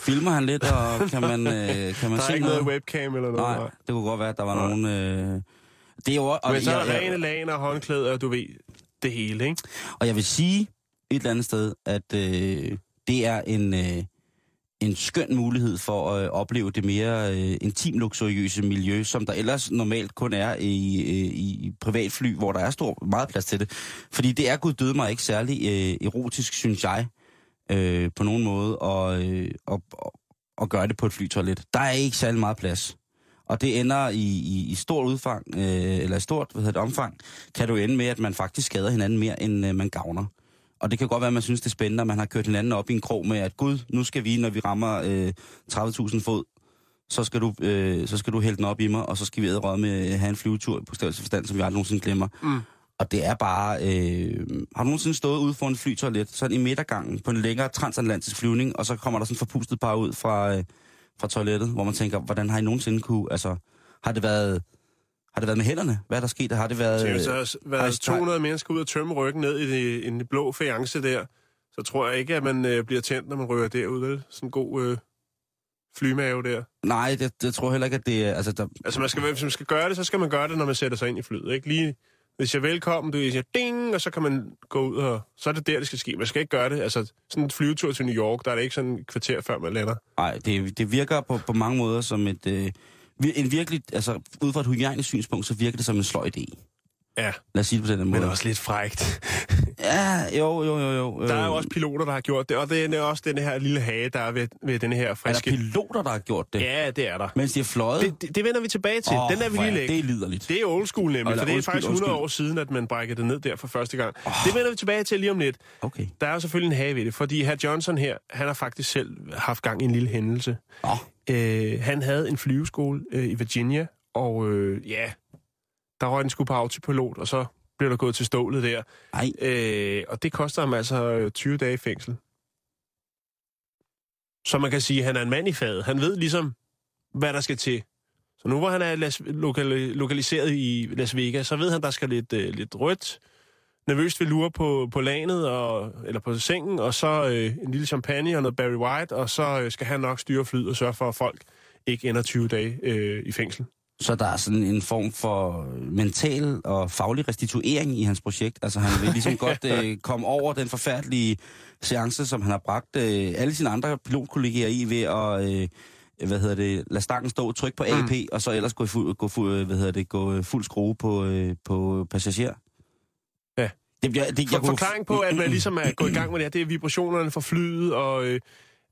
Filmer han lidt, og kan man, øh, kan man Der se er ikke noget webcam eller noget. Nej, det kunne godt være, at der var Nej. nogen... Øh... Det er jo, og, Men så er der jeg, rene lagen og håndklæder, og du ved, det hele, ikke? og jeg vil sige et eller andet sted, at øh, det er en, øh, en skøn mulighed for at øh, opleve det mere øh, intim luksuriøse miljø, som der ellers normalt kun er i, øh, i privatfly, hvor der er stor meget plads til det. Fordi det er gud døde mig ikke særlig øh, erotisk, synes jeg, øh, på nogen måde, og, øh, og, og, og gøre det på et flytoilet. Der er ikke særlig meget plads. Og det ender i, i, i stort udfang, øh, eller i stort hvad hedder det, omfang, kan du ende med, at man faktisk skader hinanden mere, end øh, man gavner. Og det kan godt være, at man synes, det er spændende, at man har kørt hinanden op i en krog med, at gud, nu skal vi, når vi rammer øh, 30.000 fod, så skal, du, øh, så skal du hælde den op i mig, og så skal vi æderøde med at have en flyvetur på størrelse forstand, som vi aldrig nogensinde glemmer. Mm. Og det er bare... Øh, har du nogensinde stået ude for en flytoilet, sådan i midtergangen på en længere transatlantisk flyvning, og så kommer der sådan forpustet par ud fra, øh, fra toilettet, hvor man tænker, hvordan har I nogensinde kunne... Altså, har det været... Har det været med hænderne? Hvad er der sket? Har det været... Hvis Øh, der har været 200 mennesker ud og tømme ryggen ned i det, den blå fæance der, så tror jeg ikke, at man øh, bliver tændt, når man rører derud, vel? Sådan en god øh, flymave der. nej, det, det tror jeg heller ikke, at det. Altså, der, Altså, man skal, hvis man skal gøre det, så skal man gøre det, når man sætter sig ind i flyet, ikke? Lige, hvis jeg er velkommen, du siger ding, og så kan man gå ud, og så er det der, det skal ske. Man skal ikke gøre det. Altså, sådan en flyvetur til New York, der er det ikke sådan et kvarter, før man lander. Nej, det, det virker på, på mange måder som et... Øh, en virkelig, altså ud fra et hygiejnisk synspunkt, så virker det som en sløj idé. Ja, Lad os sige det på den måde. men også lidt frægt. Ja, jo, jo, jo, jo. Der er øh, jo også piloter, der har gjort det, og det er også den her lille hage, der er ved, ved den her Er der friske... piloter, der har gjort det, Ja, det er der. mens de har fløjet? Det, det, det vender vi tilbage til. Åh, den er vi lige er lægge. Det er liderligt. Det er old school nemlig, Eller for det er faktisk 100 undskyld. år siden, at man brækkede det ned der for første gang. Det vender vi tilbage til lige om lidt. Okay. Der er jo selvfølgelig en hage ved det, fordi herr Johnson her, han har faktisk selv haft gang i en lille hændelse. Nå, Øh, han havde en flyveskole øh, i Virginia, og øh, ja, der røg den sgu på autopilot, og så blev der gået til stålet der. nej. Øh, og det koster ham altså øh, 20 dage i fængsel. Så man kan sige, at han er en mand i faget. Han ved ligesom, hvad der skal til. Så nu hvor han er lokali- lokaliseret i Las Vegas, så ved han, der skal lidt, øh, lidt rødt, nervøst ved lure på, på lanet, og, eller på sengen, og så øh, en lille champagne og noget Barry White, og så øh, skal han nok styre flyet og sørge for, at folk ikke ender 20 dage øh, i fængsel. Så der er sådan en form for mental og faglig restituering i hans projekt. Altså han vil ligesom godt øh, komme over den forfærdelige seance, som han har bragt øh, alle sine andre pilotkolleger i ved at... Øh, hvad hedder det, lade stangen stå, tryk på AP, mm. og så ellers gå, fuld, gå, fuld, hvad hedder det, gå fuld skrue på, øh, på passager. Ja. Det, bliver- det, For, jeg kunne- forklaring på, at man ligesom er gået i gang med det her, det er vibrationerne fra flyet, og øh,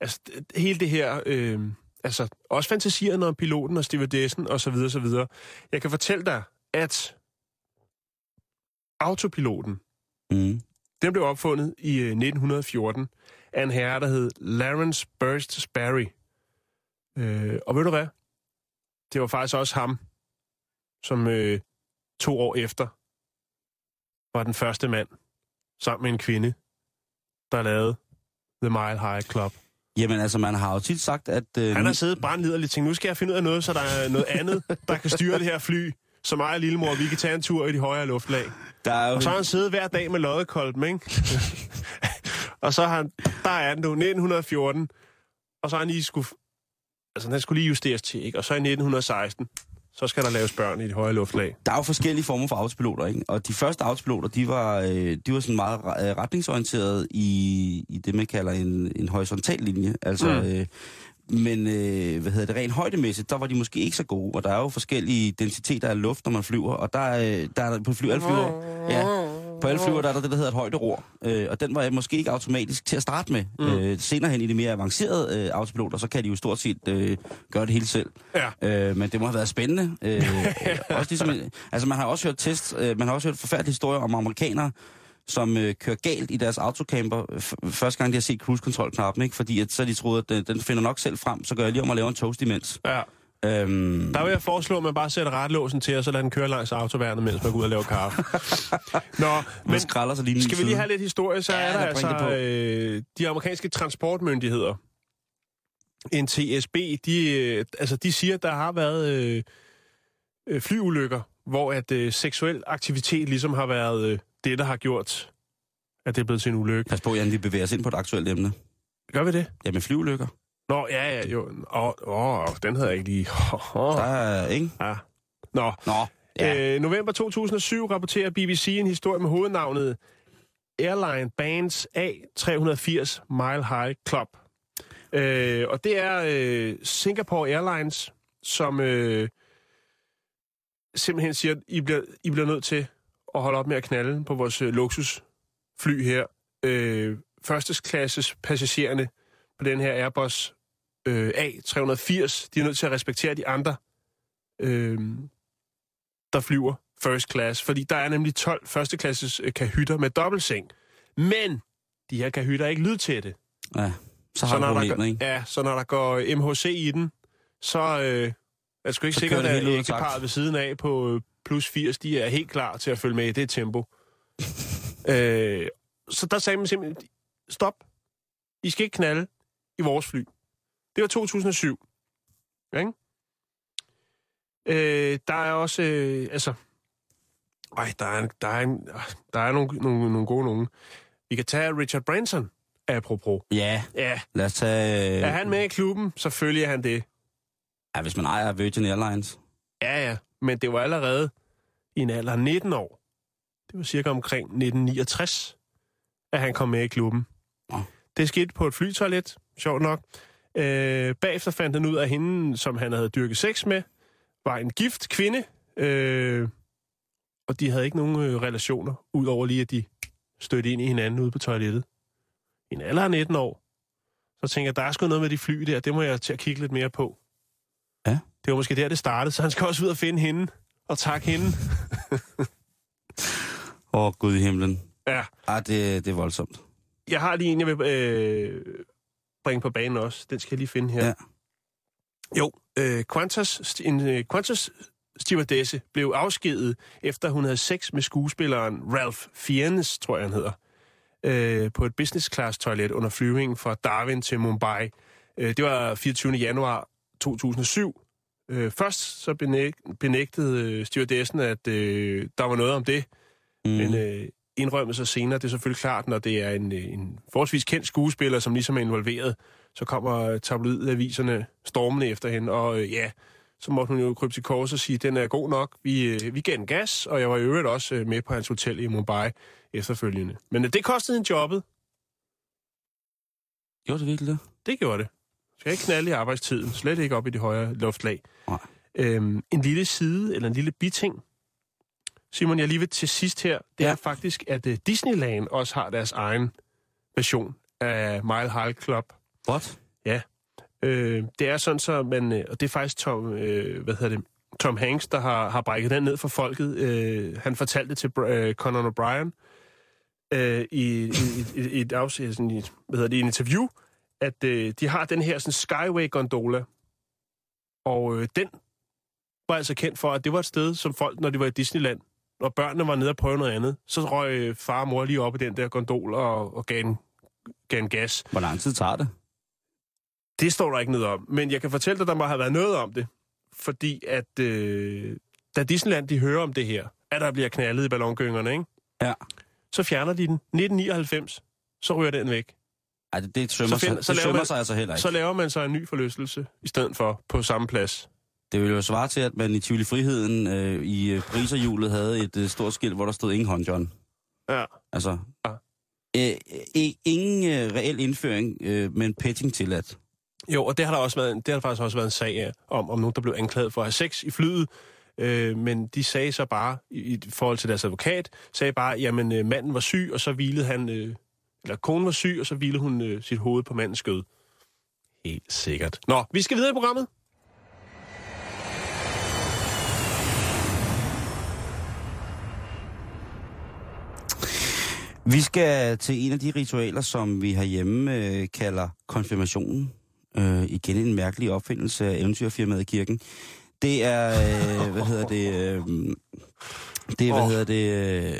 altså, hele det her, øh, altså også fantasierne om piloten og stewardessen og så videre, så videre. Jeg kan fortælle dig, at autopiloten, Mm. den blev opfundet i øh, 1914 af en herre, der hed Lawrence Burst Sperry. Øh, og ved du hvad? Det var faktisk også ham, som øh, to år efter var den første mand, sammen med en kvinde, der lavede The Mile High Club. Jamen altså, man har jo tit sagt, at... Øh, Han har siddet brandliderligt og tænkt, nu skal jeg finde ud af noget, så der er noget andet, der kan styre det her fly. Så mig og lillemor, vi kan tage en tur i de højere luftlag. der er jo, Og så har han siddet hver dag med loddekolben, ikke? og så har han, der er den nu, 1914, og så har han lige skulle, altså den skulle lige justeres til, ikke? Og så i 1916, så skal der laves børn i de højere luftlag. der er jo forskellige former for autopiloter, ikke? Og de første autopiloter, de var, øh, de var sådan meget øh, retningsorienteret i, i det, man kalder en, en horisontal linje. Altså, Mm. øh, men øh, hvad hedder det, rent højdemæssigt, der var de måske ikke så gode. Og der er jo forskellige densiteter af luft, når man flyver. Og der er, der er på fly, alle flyver, ja, på alle flyver, der er der det, der hedder et højderor. Øh, og den var måske ikke automatisk til at starte med. Mm. Øh, senere hen i de mere avancerede øh, autopiloter, så kan de jo stort set øh, gøre det hele selv. Ja. Øh, men det må have været spændende. Øh, også ligesom, altså man har også hørt test, øh, man har også hørt forfærdelige historier om amerikanere, som øh, kører galt i deres autocamper første gang, de har set cruise-kontrol-knappen, ikke? Fordi at, så de troede, at den, den finder nok selv frem, så gør jeg lige om at lave en toast imens. Ja. Øhm, Der vil jeg foreslå, at man bare sætter retlåsen til, og så lader den køre langs autoværnet, mens man går ud og laver kaffe. Nå, men skralder sig lige skal vi lige have lidt historie, så Ja, er der altså øh, de amerikanske transportmyndigheder, NTSB, de, øh, altså, de siger, at der har været øh, øh, flyulykker, hvor at øh, seksuel aktivitet ligesom har været øh, det, der har gjort, at det er blevet til en ulykke. Pas på, Jan, vi bevæger os ind på et aktuelt emne. Gør vi det? Ja, med flyulykker. Nå, ja, ja, jo. Åh, åh, den havde jeg ikke lige. Oh, Der er, ikke? ja. Nå, Nå, ja. Øh, november 2007 rapporterer BBC en historie med hovednavnet Airline Bands A380 Mile High Club. Øh, og det er øh, Singapore Airlines, som øh, simpelthen siger, at I bliver, I bliver nødt til at holde op med at knalde på vores øh, luksusfly her. Øh, førstesklasses passagererne på den her Airbus øh, A380, de er nødt til at respektere de andre øh, der flyver first class, fordi der er nemlig 12 førsteklasses øh, kahytter med dobbeltseng. Men de her kahytter er ikke lydtætte. ja. Så har vi når der problemet, går, ikke? Ja, så når der går MHC i den, så øh, er det sgu ikke Så sikkert, at ægteparret ved siden af på øh, plus 80, de er helt klar til at følge med i det tempo. øh, så der sagde man simpelthen, stop. I skal ikke knalde i vores fly. Det var 2007. Ja, ikke? Øh, der er også, øh, altså, ej, der er, der er, en, der er nogle, nogle, nogle gode nogen. Vi kan tage Richard Branson, apropos. Ja, Ja, lad os tage... er han med i klubben? Selvfølgelig er han det. Ja, hvis man ejer Virgin Airlines. Ja, ja, men det var allerede i en alder af 19 år. Det var cirka omkring 1969, at han kom med i klubben. Det skete på et flytoilet, sjovt nok. Øh, bagefter fandt han ud af hende, som han havde dyrket sex med, var en gift kvinde, øh, og de havde ikke nogen øh, relationer, udover lige at de støtte ind i hinanden ude på toilettet. I en alder af 19 år. Så tænker jeg, der er sgu noget med de fly der, det må jeg til at kigge lidt mere på. Ja. Det var måske der, det startede, så han skal også ud og finde hende og takke hende. Åh, oh, Gud i himlen. Ja, Ah, det, det er voldsomt. Jeg har lige en, jeg vil øh, bringe på banen også. Den skal jeg lige finde her. Ja. Jo, øh, Qantas, en øh, Qantas stewardesse blev afskedet, efter hun havde sex med skuespilleren Ralph Fiennes, tror jeg han hedder, øh, på et business class toilet under flyvningen fra Darwin til Mumbai. Øh, det var 24. januar 2007. Øh, først så benæg- benægtede øh, stewardessen, at øh, der var noget om det, Mm. men øh, indrømmede sig senere, det er selvfølgelig klart, når det er en, øh, en forholdsvis kendt skuespiller, som ligesom er involveret, så kommer tabloidaviserne stormende efter hende, og øh, ja, så måtte hun jo krybe til kors og sige, den er god nok, vi, øh, vi gav en gas, og jeg var i øvrigt også øh, med på hans hotel i Mumbai efterfølgende. Men øh, det kostede en jobbet, Gjorde det virkelig det? det gjorde det. Skal ikke knalde i arbejdstiden, slet ikke op i de højere luftlag. Nej. Øhm, en lille side, eller en lille biting, Simon, jeg lige vil til sidst her, det ja. Ja. er faktisk, at uh, Disneyland også har deres egen version af Mile High Club. What? Øh, det er sådan så, man, øh, og det er faktisk Tom, øh, hvad hedder det, Tom Hanks, der har, har brækket den ned for folket. Øh, han fortalte det til øh, Conan O'Brien øh, i, i, i, i, et afsnit, sådan i, hvad hedder det, en interview, at øh, de har den her sådan Skyway-gondola, og øh, den var altså kendt for, at det var et sted, som folk, når de var i Disneyland, når børnene var nede og prøve noget andet, så røg øh, far og mor lige op i den der gondol og, og gav, en, gav en gas. Hvor lang tid tager det? Det står der ikke noget om, men jeg kan fortælle dig, at der må have været noget om det. Fordi at øh, da Disneyland de hører om det her, at der bliver knaldet i ballongyngerne, ikke? Ja. så fjerner de den. 1999, så ryger den væk. Ej, det, det sømmer, Så så find- sig, så det sømmer man- sig altså heller ikke. Så laver man sig en ny forlystelse i stedet for på samme plads. Det ville jo svare til, at man i Tivoli Friheden øh, i øh, Pariserhjulet havde et øh, stort skilt, hvor der stod ingen håndjohn. Ja. Altså, Ja. øh, øh, ingen øh, reel indføring, øh, men petting tilladt. Jo, og det har der også været, det har der faktisk også været en sag om, om nogen, der blev anklaget for at have sex i flyet. Øh, men de sagde så bare, i, i forhold til deres advokat, sagde bare, jamen øh, manden var syg, og så hvilede han, øh, eller konen var syg, og så hvilede hun øh, sit hoved på mandens skød. Helt sikkert. Nå, vi skal videre i programmet. Vi skal til en af de ritualer, som vi herhjemme øh, kalder konfirmationen. Øh, igen en mærkelig opfindelse af eventyrfirmaet Kirken. Det er, øh, hvad hedder det... Øh, det er, hvad Åh. hedder det...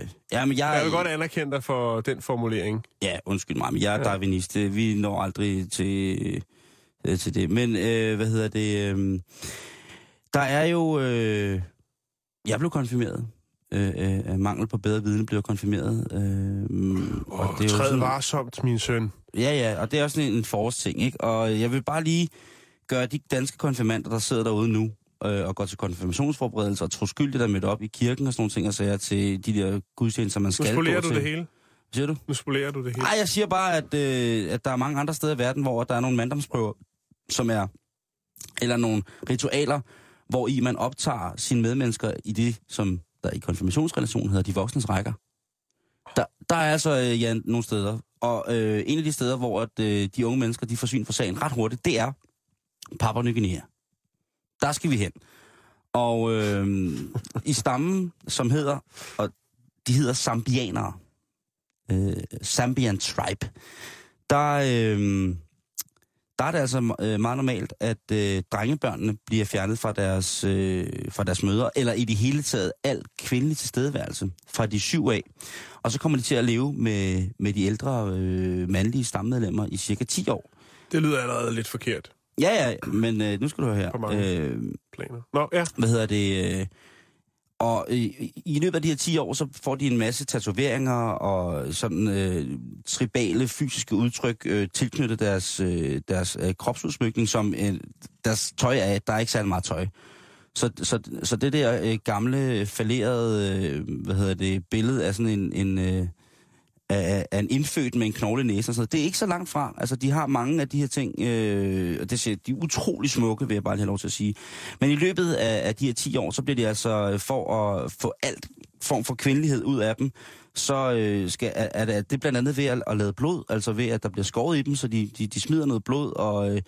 Øh, ja, men jeg, Jeg vil godt anerkende dig for den formulering. Ja, undskyld mig, men jeg er Ja. darwinist. Vi når aldrig til, øh, til det. Men, øh, hvad hedder det... Øh, der er jo... Øh, jeg blev konfirmeret. Øh, øh, mangel på bedre viden blev jeg konfirmeret. Øh, Og det er Træd varsomt, min søn. Ja, ja, og det er også sådan en, en forårsting, ikke? Og jeg vil bare lige gøre de danske konfirmander, der sidder derude nu, øh, og går til konfirmationsforberedelser og troskyldigt er mødt op i kirken og sådan nogle ting, og sager til de der gudstjenester, man skal gå du til. det hele. Hvad siger du? Nu spolerer du det hele. Nej, jeg siger bare, at, øh, at der er mange andre steder i verden, hvor der er nogle manddomsprøver, som er, eller nogle ritualer, hvor i man optager sine medmennesker i det, som der i konfirmationsrelationen hedder de voksnes rækker. Der, der er altså øh, ja, nogle steder, og øh, en af de steder, hvor at, øh, de unge mennesker de får syn for sagen ret hurtigt, det er Papua Ny Guinea. Der skal vi hen. Og øh, i stammen, som hedder, og de hedder Zambianere, øh, Zambian Tribe, der, øh, der er det altså øh, meget normalt, at øh, drengebørnene bliver fjernet fra deres, øh, fra deres mødre, eller i det hele taget al kvindelig tilstedeværelse fra de syv af. Og så kommer de til at leve med, med de ældre øh, mandlige stammedlemmer i cirka 10 år. Det lyder allerede lidt forkert Ja, ja, men øh, nu skal du høre her. På mange. Øh, planer. Nå, ja. hvad hedder det? Øh, og øh, i løbet af de her 10 år, så får de en masse tatoveringer og sådan øh, tribale fysiske udtryk øh, tilknyttet deres, øh, deres øh, kropsudsmykning, som øh, deres tøj er, der er ikke særlig meget tøj. Så, så, så det der øh, gamle, falerede, øh, hvad hedder det, billede af sådan en, en øh, af, af en indfødt med en knogle næse og sådan noget, det er ikke så langt fra. Altså, de har mange af de her ting, øh, og det ser, de er utrolig smukke, vil jeg bare lige have lov til at sige. Men i løbet af, af de her 10 år, så bliver de altså, øh, for at få alt form for kvindelighed ud af dem, så øh, skal, er, er det, blandt andet ved at, at lade blod, altså ved at der bliver skåret i dem, så de, de, de smider noget blod, og øh,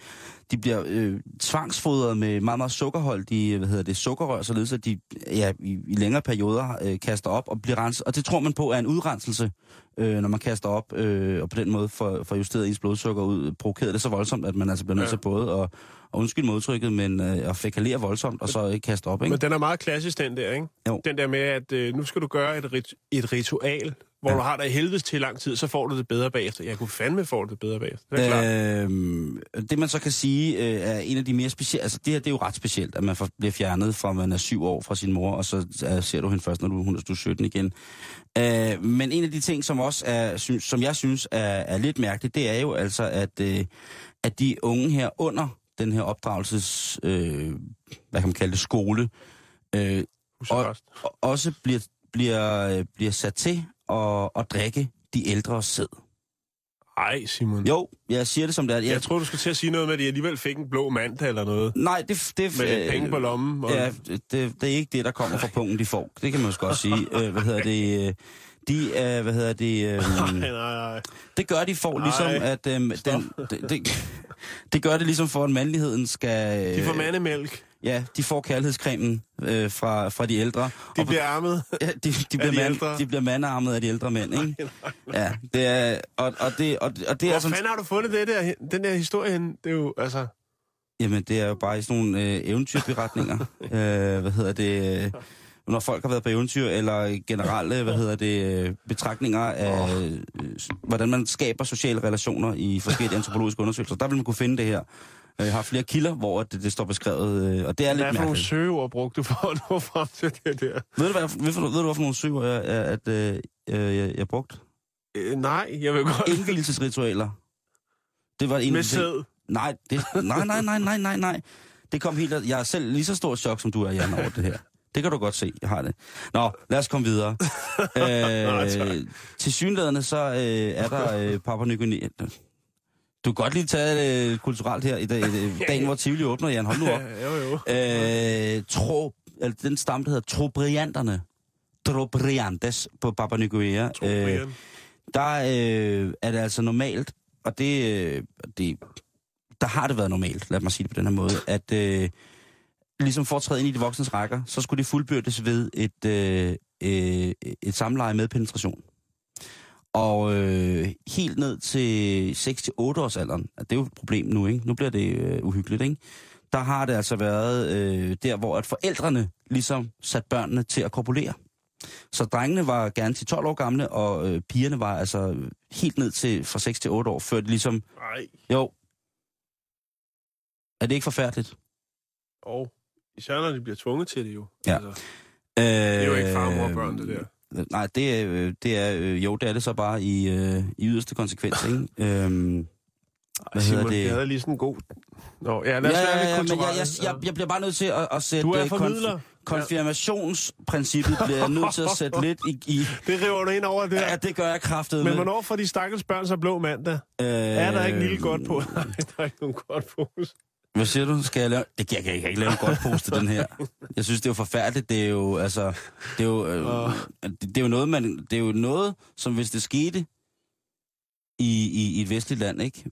de bliver øh, tvangsfodret med meget, meget sukkerholdige, hvad hedder det, sukkerrør, således at de ja, i, i længere perioder øh, kaster op og bliver renset. Og det tror man på er en udrenselse, øh, når man kaster op, øh, og på den måde får, får justeret ens blodsukker ud, provokeret det så voldsomt, at man altså bliver nødt Ja. til både at, at undskylde modtrykket, men øh, at fækalere voldsomt, og så øh, kaste op, ikke? Men den er meget klassisk, den der, ikke? Jo. Den der med, at øh, nu skal du gøre et, rit- et ritual, hvor Ja. du har dig i helvedes til lang tid, så får du det bedre bagefter. Jeg kunne fandme få det bedre bagefter. Det er klart. Øhm, det man så kan sige øh, er en af de mere specielle... Altså det her det er jo ret specielt, at man får, bliver fjernet fra man er syv år fra sin mor, og så øh, ser du hende først, når du, hun er du er 17 igen. Øh, men en af de ting, som også er, sy- som jeg synes er, er lidt mærkeligt, det er jo altså, at, øh, at de unge her under den her opdragelses... Øh, hvad kan man kalde det? Skole. Øh, og- også bliver, bliver, øh, bliver sat til at, at drikke de ældres sæd. Ej, Simon. Jo, jeg siger det som det er. Jeg, jeg tror, du skal til at sige noget med, at de alligevel fik en blå mandag eller noget. Nej, det, det Med øh, penge på lommen. Og... Ja, det, det er ikke det, der kommer fra punkten, de får. Det kan man også godt sige. Øh, hvad hedder det? øh, De, øh, hvad hedder det? Øh, Nej, nej, nej. det gør de Nej, ligesom, at øh, den, det, det, det gør det ligesom for, at mandligheden skal... Øh, De får mandemælk. Ja, de får kærlighedskremen øh, fra, fra de ældre. De Og bliver armet. Ja, de, de, bliver de mand, ældre. de bliver mandearmet af de ældre mænd, ikke? Ja, det er, og, og det, og, og det er Hvor sådan, fanden har du fundet det der, den der historie henne? Det er jo, altså... Jamen, det er jo bare i sådan nogle øh, eventyrberetninger. øh, hvad hedder det? Øh, når folk har været på eventyr, eller generelle, hvad hedder det, øh, betragtninger af, øh, hvordan man skaber sociale relationer i forskellige antropologiske undersøgelser. Der vil man kunne finde det her. Jeg har flere kilder, hvor det, det står beskrevet, øh, og det er Hvad lidt for nogle mærkeligt. søgeord brugte du for at nå frem til det der? Ved du, hvad, ved, du, ved du, hvad nogle søger, jeg, at, øh, jeg, jeg, brugte? Øh, nej, jeg vil godt... Indvielsesritualer. Det var en Med sæd. Nej, det, nej, nej, nej, nej, nej, nej. Det kom helt... Jeg er selv lige så stor chok, som du er, Jan, over det her. Det kan du godt se, jeg har det. Nå, lad os komme videre. øh, til synlædende, så øh, er der øh, Papua Ny Guinea. Du kan godt lige tage øh, kulturelt her i dag, øh, dagen, hvor Tivoli åbner, Jan. Hold nu op. Jo, jo. Øh, tro, eller den stam, der hedder Trobrianterne. Trobriantes på Papua Ny Guinea. Brian. der øh, er det altså normalt, og det, øh, det, der har det været normalt, lad mig sige det på den her måde, at øh, ligesom at træde ind i de voksnes rækker, så skulle det fuldbyrdes ved et, øh, øh, et samleje med penetration. Og øh, helt ned til 6-8 års alderen, det er jo et problem nu, ikke? Nu bliver det øh, uhyggeligt, ikke? Der har det altså været øh, der, hvor at forældrene ligesom sat børnene til at korpulere. Så drengene var gerne til 12 år gamle, og øh, pigerne var altså helt ned til fra 6 til 8 år, før de ligesom... Nej. Jo. Er det ikke forfærdeligt? Og især når de bliver tvunget til det jo. Ja. Altså, Øh, det er jo ikke far, mor og børn, det der. Nej, det er, øh, det er øh, jo, det er det så bare i, øh, i yderste konsekvens, ikke? Øhm, hvad Simon, hedder det? jeg havde lige sådan en god... Nå, ja, lad os ja, være lidt men jeg, kulturelle. jeg, jeg, jeg bliver bare nødt til at, at sætte... Du er øh, formidler. konfirmationsprincippet bliver jeg nødt til at sætte lidt i... i Det river du ind over der. ja, det gør jeg kraftet Men hvornår får de stakkels børn så blå mandag? Øh, Er der ikke lille godt på? Nej, der er ikke nogen godt pose. Hvad siger du? Skal jeg lave... Det kan jeg, jeg kan ikke lave en godt post den her. Jeg synes, det er jo forfærdeligt. Det er jo, altså... Det er jo, øh, det, det er jo noget, man... Det er jo noget, som hvis det skete i, i, i et vestligt land, ikke?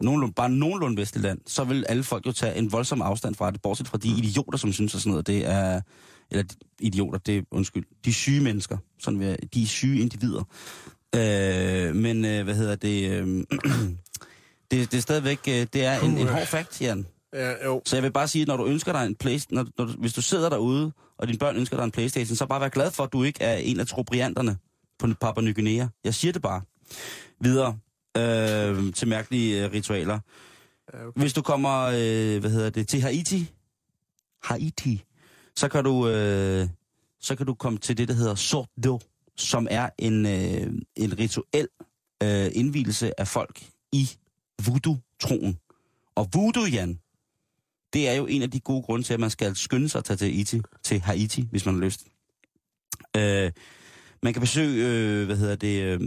Nogenlunde, bare nogenlunde vestligt land, så vil alle folk jo tage en voldsom afstand fra det, bortset fra de idioter, som synes, at sådan noget, det er... Eller idioter, det er, undskyld, de syge mennesker. Sådan, vil de er syge individer. Øh, men, øh, hvad hedder det... Øh, det, det er stadigvæk... Øh, det er en, en hård fakt, Jan. Ja, jo. Så jeg vil bare sige, at når du ønsker dig en Playstation, når, når, hvis du sidder derude, og dine børn ønsker dig en Playstation, så bare vær glad for, at du ikke er en af trobrianterne på Papua Ny Guinea. Jeg siger det bare. Videre øh, til mærkelige øh, ritualer. Ja, okay. Hvis du kommer, øh, hvad hedder det, til Haiti, Haiti, så kan du, øh, så kan du komme til det, der hedder Sordo, som er en, øh, en rituel øh, indvielse af folk i voodoo-troen. Og voodoo, Jan, det er jo en af de gode grunde til, at man skal skynde sig at tage til Haiti, til Haiti hvis man har lyst. Øh, man kan besøge, øh, hvad hedder det, øh,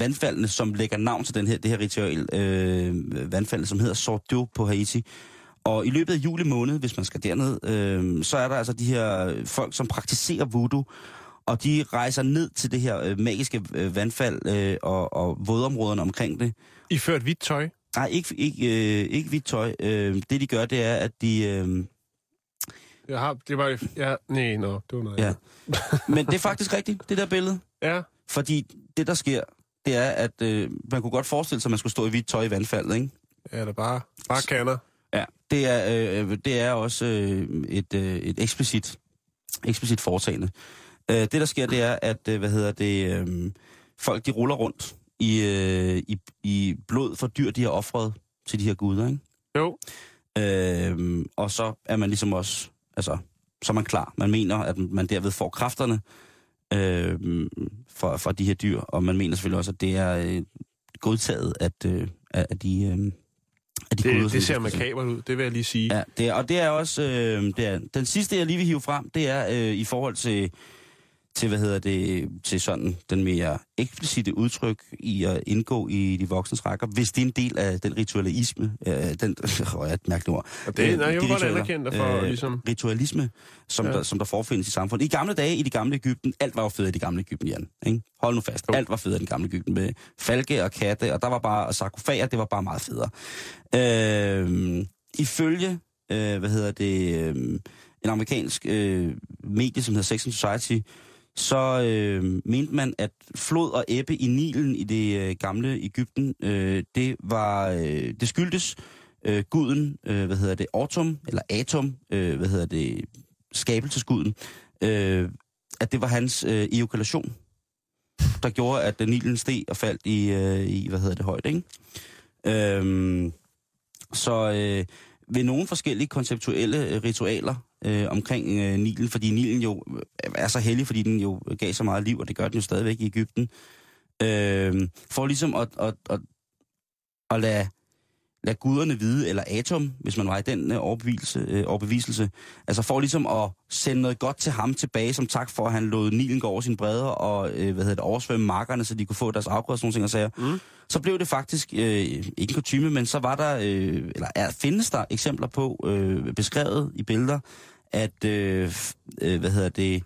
vandfaldene, som lægger navn til den her, det her ritual, øh, vandfaldene, som hedder Sordio på Haiti. Og i løbet af juli måned, hvis man skal derned, øh, så er der altså de her folk, som praktiserer voodoo. og de rejser ned til det her øh, magiske øh, vandfald øh, og, og vådområderne omkring det. I ført hvidt tøj? Nej, ikke, ikke, øh, ikke hvidt tøj. Øh, det de gør, det er, at de... Øh, Jeg har, det var... Ja, nej, nå, det var noget ja. Men det er faktisk rigtigt, det der billede. Ja, Fordi det, der sker, det er, at øh, man kunne godt forestille sig, at man skulle stå i hvidt tøj i vandfaldet, ikke? ja, det er bare, bare kander. Ja, det er, øh, det er også øh, et, øh, et eksplicit, eksplicit foretagende. Øh, det, der sker, det er, at, øh, hvad hedder det, øh, folk de ruller rundt i, øh, i, i blod for dyr, de har offret til de her guder, ikke? Jo, Øh, og så er man ligesom også, altså, så er man klar. Man mener, at man derved får kræfterne øh, for, for de her dyr, og man mener selvfølgelig også, at det er øh, godtaget, at, øh, at de, øh, at de guder, det, som det ser makabert ud, det vil jeg lige sige. Ja, det er, og det er også, øh, det er, den sidste, jeg lige vil hive frem, det er øh, i forhold til, til, hvad hedder det, til sådan den mere eksplicite udtryk i at indgå i de voksnes rækker, hvis det er en del af den ritualisme, øh, den, øh, et mærkeligt ord. Og det- Øh, nej, jeg vil godt anerkende dig for, ligesom- Ritualisme, som, Ja. der, som der forfindes i samfundet. I gamle dage, i det gamle Ægypten, alt var jo fedt i det gamle Ægypten, Jan. Ikke? Hold nu fast. Jo. Alt var fedt i det gamle Ægypten med falke og katte, og der var bare sarkofager, det var bare meget federe. Øh, ifølge, øh, hvad hedder det, øh, en amerikansk øh, medie, som hedder Sex and Society, så øh, mente man, at flod og ebbe i Nilen i det øh, gamle Ægypten, øh, det var, øh, det skyldtes øh, guden, øh, hvad hedder det, Autumn, eller Atom, øh, hvad hedder det, skabelsesguden, øh, at det var hans øh, ejakulation, der gjorde, at Nilen steg og faldt i, øh, i hvad hedder det, højde, ikke? Øh, så øh, ved nogle forskellige konceptuelle øh, ritualer øh, omkring øh, Nilen, fordi Nilen jo øh, er så hellig, fordi den jo gav så meget liv, og det gør den jo stadigvæk i Ægypten, øh, for ligesom at, at, at, at lade, lade guderne vide, eller Atom, hvis man var i den øh, overbeviselse, øh, overbeviselse, altså for ligesom at sende noget godt til ham tilbage, som tak for, at han lod Nilen gå over sine bredder og øh, hvad hedder det, oversvømme markerne, så de kunne få deres afgrøder og sådan og sager. Mm. Så blev det faktisk, øh, ikke en kutume, men så var der, øh, eller er, findes der eksempler på, øh, beskrevet i billeder, at, øh, øh, hvad hedder det,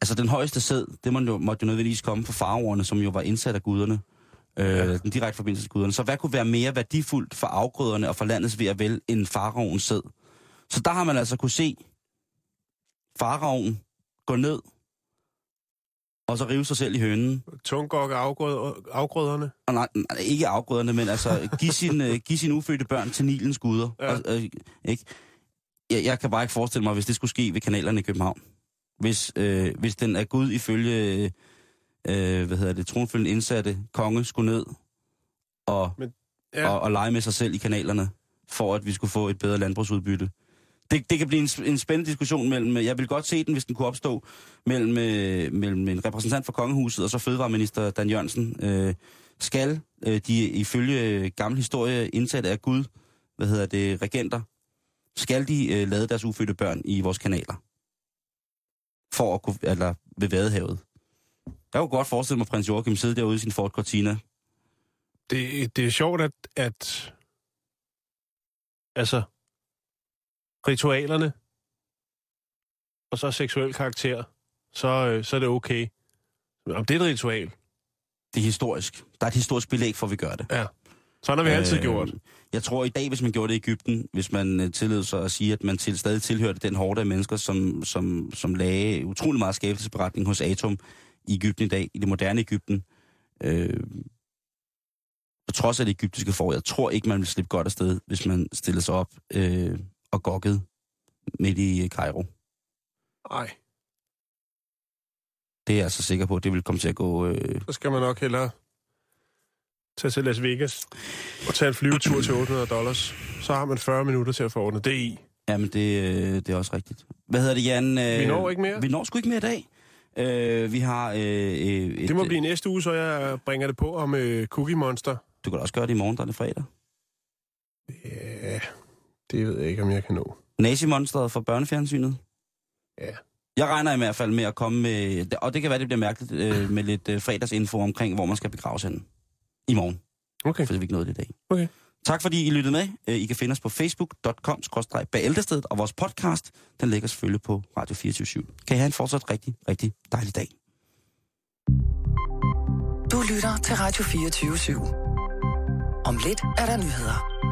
altså den højeste sæd, det måtte jo, måtte jo nødvendigvis komme fra faraoerne, som jo var indsat af guderne. Øh. Den direkte forbindelse til guderne. Så hvad kunne være mere værdifuldt for afgrøderne og for landets ved at vel end faraoens sæd? Så der har man altså kunne se faraoen gå ned, og så rive sig selv i hønen. Afgrød, afgrøderne. Og nej, nej, ikke afgrøderne, men altså give, sin, uh, give sine ufødte børn til Nilens guder. Ja. Og, øh, ikke? Jeg, jeg kan bare ikke forestille mig, hvis det skulle ske ved kanalerne i København. Hvis, øh, hvis den er Gud ifølge, øh, hvad hedder det, tronfølgende indsatte konge skulle ned og, Ja. ja. og, og lege med sig selv i kanalerne, for at vi skulle få et bedre landbrugsudbytte. Det, det kan blive en, en spændende diskussion mellem, jeg vil godt se den, hvis den kunne opstå, mellem, øh, mellem en repræsentant for kongehuset og så fødevareminister Dan Jørgensen. Øh, skal øh, de ifølge gammel historie indsatte af Gud, hvad hedder det, regenter, skal de øh, lade deres ufødte børn i vores kanaler? For at kunne, eller ved Vadehavet. Jeg kunne godt forestille mig prins Joachim sidde derude i sin Ford Cortina. Det, det er sjovt, at, at altså, ritualerne og så seksuel karakter, så, øh, så er det okay. Om det er et ritual, Det er historisk. Der er et historisk belæg for, at vi gør det. ja. Sådan har vi altid Øh, gjort. Jeg tror i dag, hvis man gjorde det i Ægypten, hvis man øh, tillod sig at sige, at man til, stadig tilhørte den hårde af mennesker, som, som, som lagde utrolig meget skabelsesberetning hos Atom i Ægypten i dag, i det moderne Ægypten, øh, på trods af det egyptiske forår, jeg tror ikke, man ville slippe godt afsted, hvis man stillede sig op øh, og gokkede midt i Cairo. Nej, Det er jeg så sikker på, det vil komme til at gå... Øh, så skal man nok hellere tage til Las Vegas og tage en flyvetur til 800 dollars. Så har man 40 minutter til at få ordnet det i. jamen, det, øh, det er også rigtigt. Hvad hedder det, Jan? Øh, Vi når ikke mere. Vi når sgu ikke mere i dag. Øh, vi har... Øh, øh, et, Det må blive næste uge, så jeg bringer det på om øh, Cookie Monster. Du kan da også gøre det i morgen, der er det fredag. Ja, det ved jeg ikke, om jeg kan nå. Nazi-monsteret fra børnefjernsynet. Ja. Jeg regner i hvert fald med at komme med, og det kan være, det bliver mærkeligt, øh, med lidt øh, fredagsinfo omkring, hvor man skal begraves henne. I morgen, Okay. for vi ikke nået det i dag. Okay. Tak fordi I lyttede med. Øh, I kan finde os på facebook.com bæltestedet, og vores podcast, den ligger selvfølgelig på Radio 24 Kan I have en fortsat rigtig, rigtig dejlig dag. Du lytter til Radio 24 /7. Om lidt er der nyheder.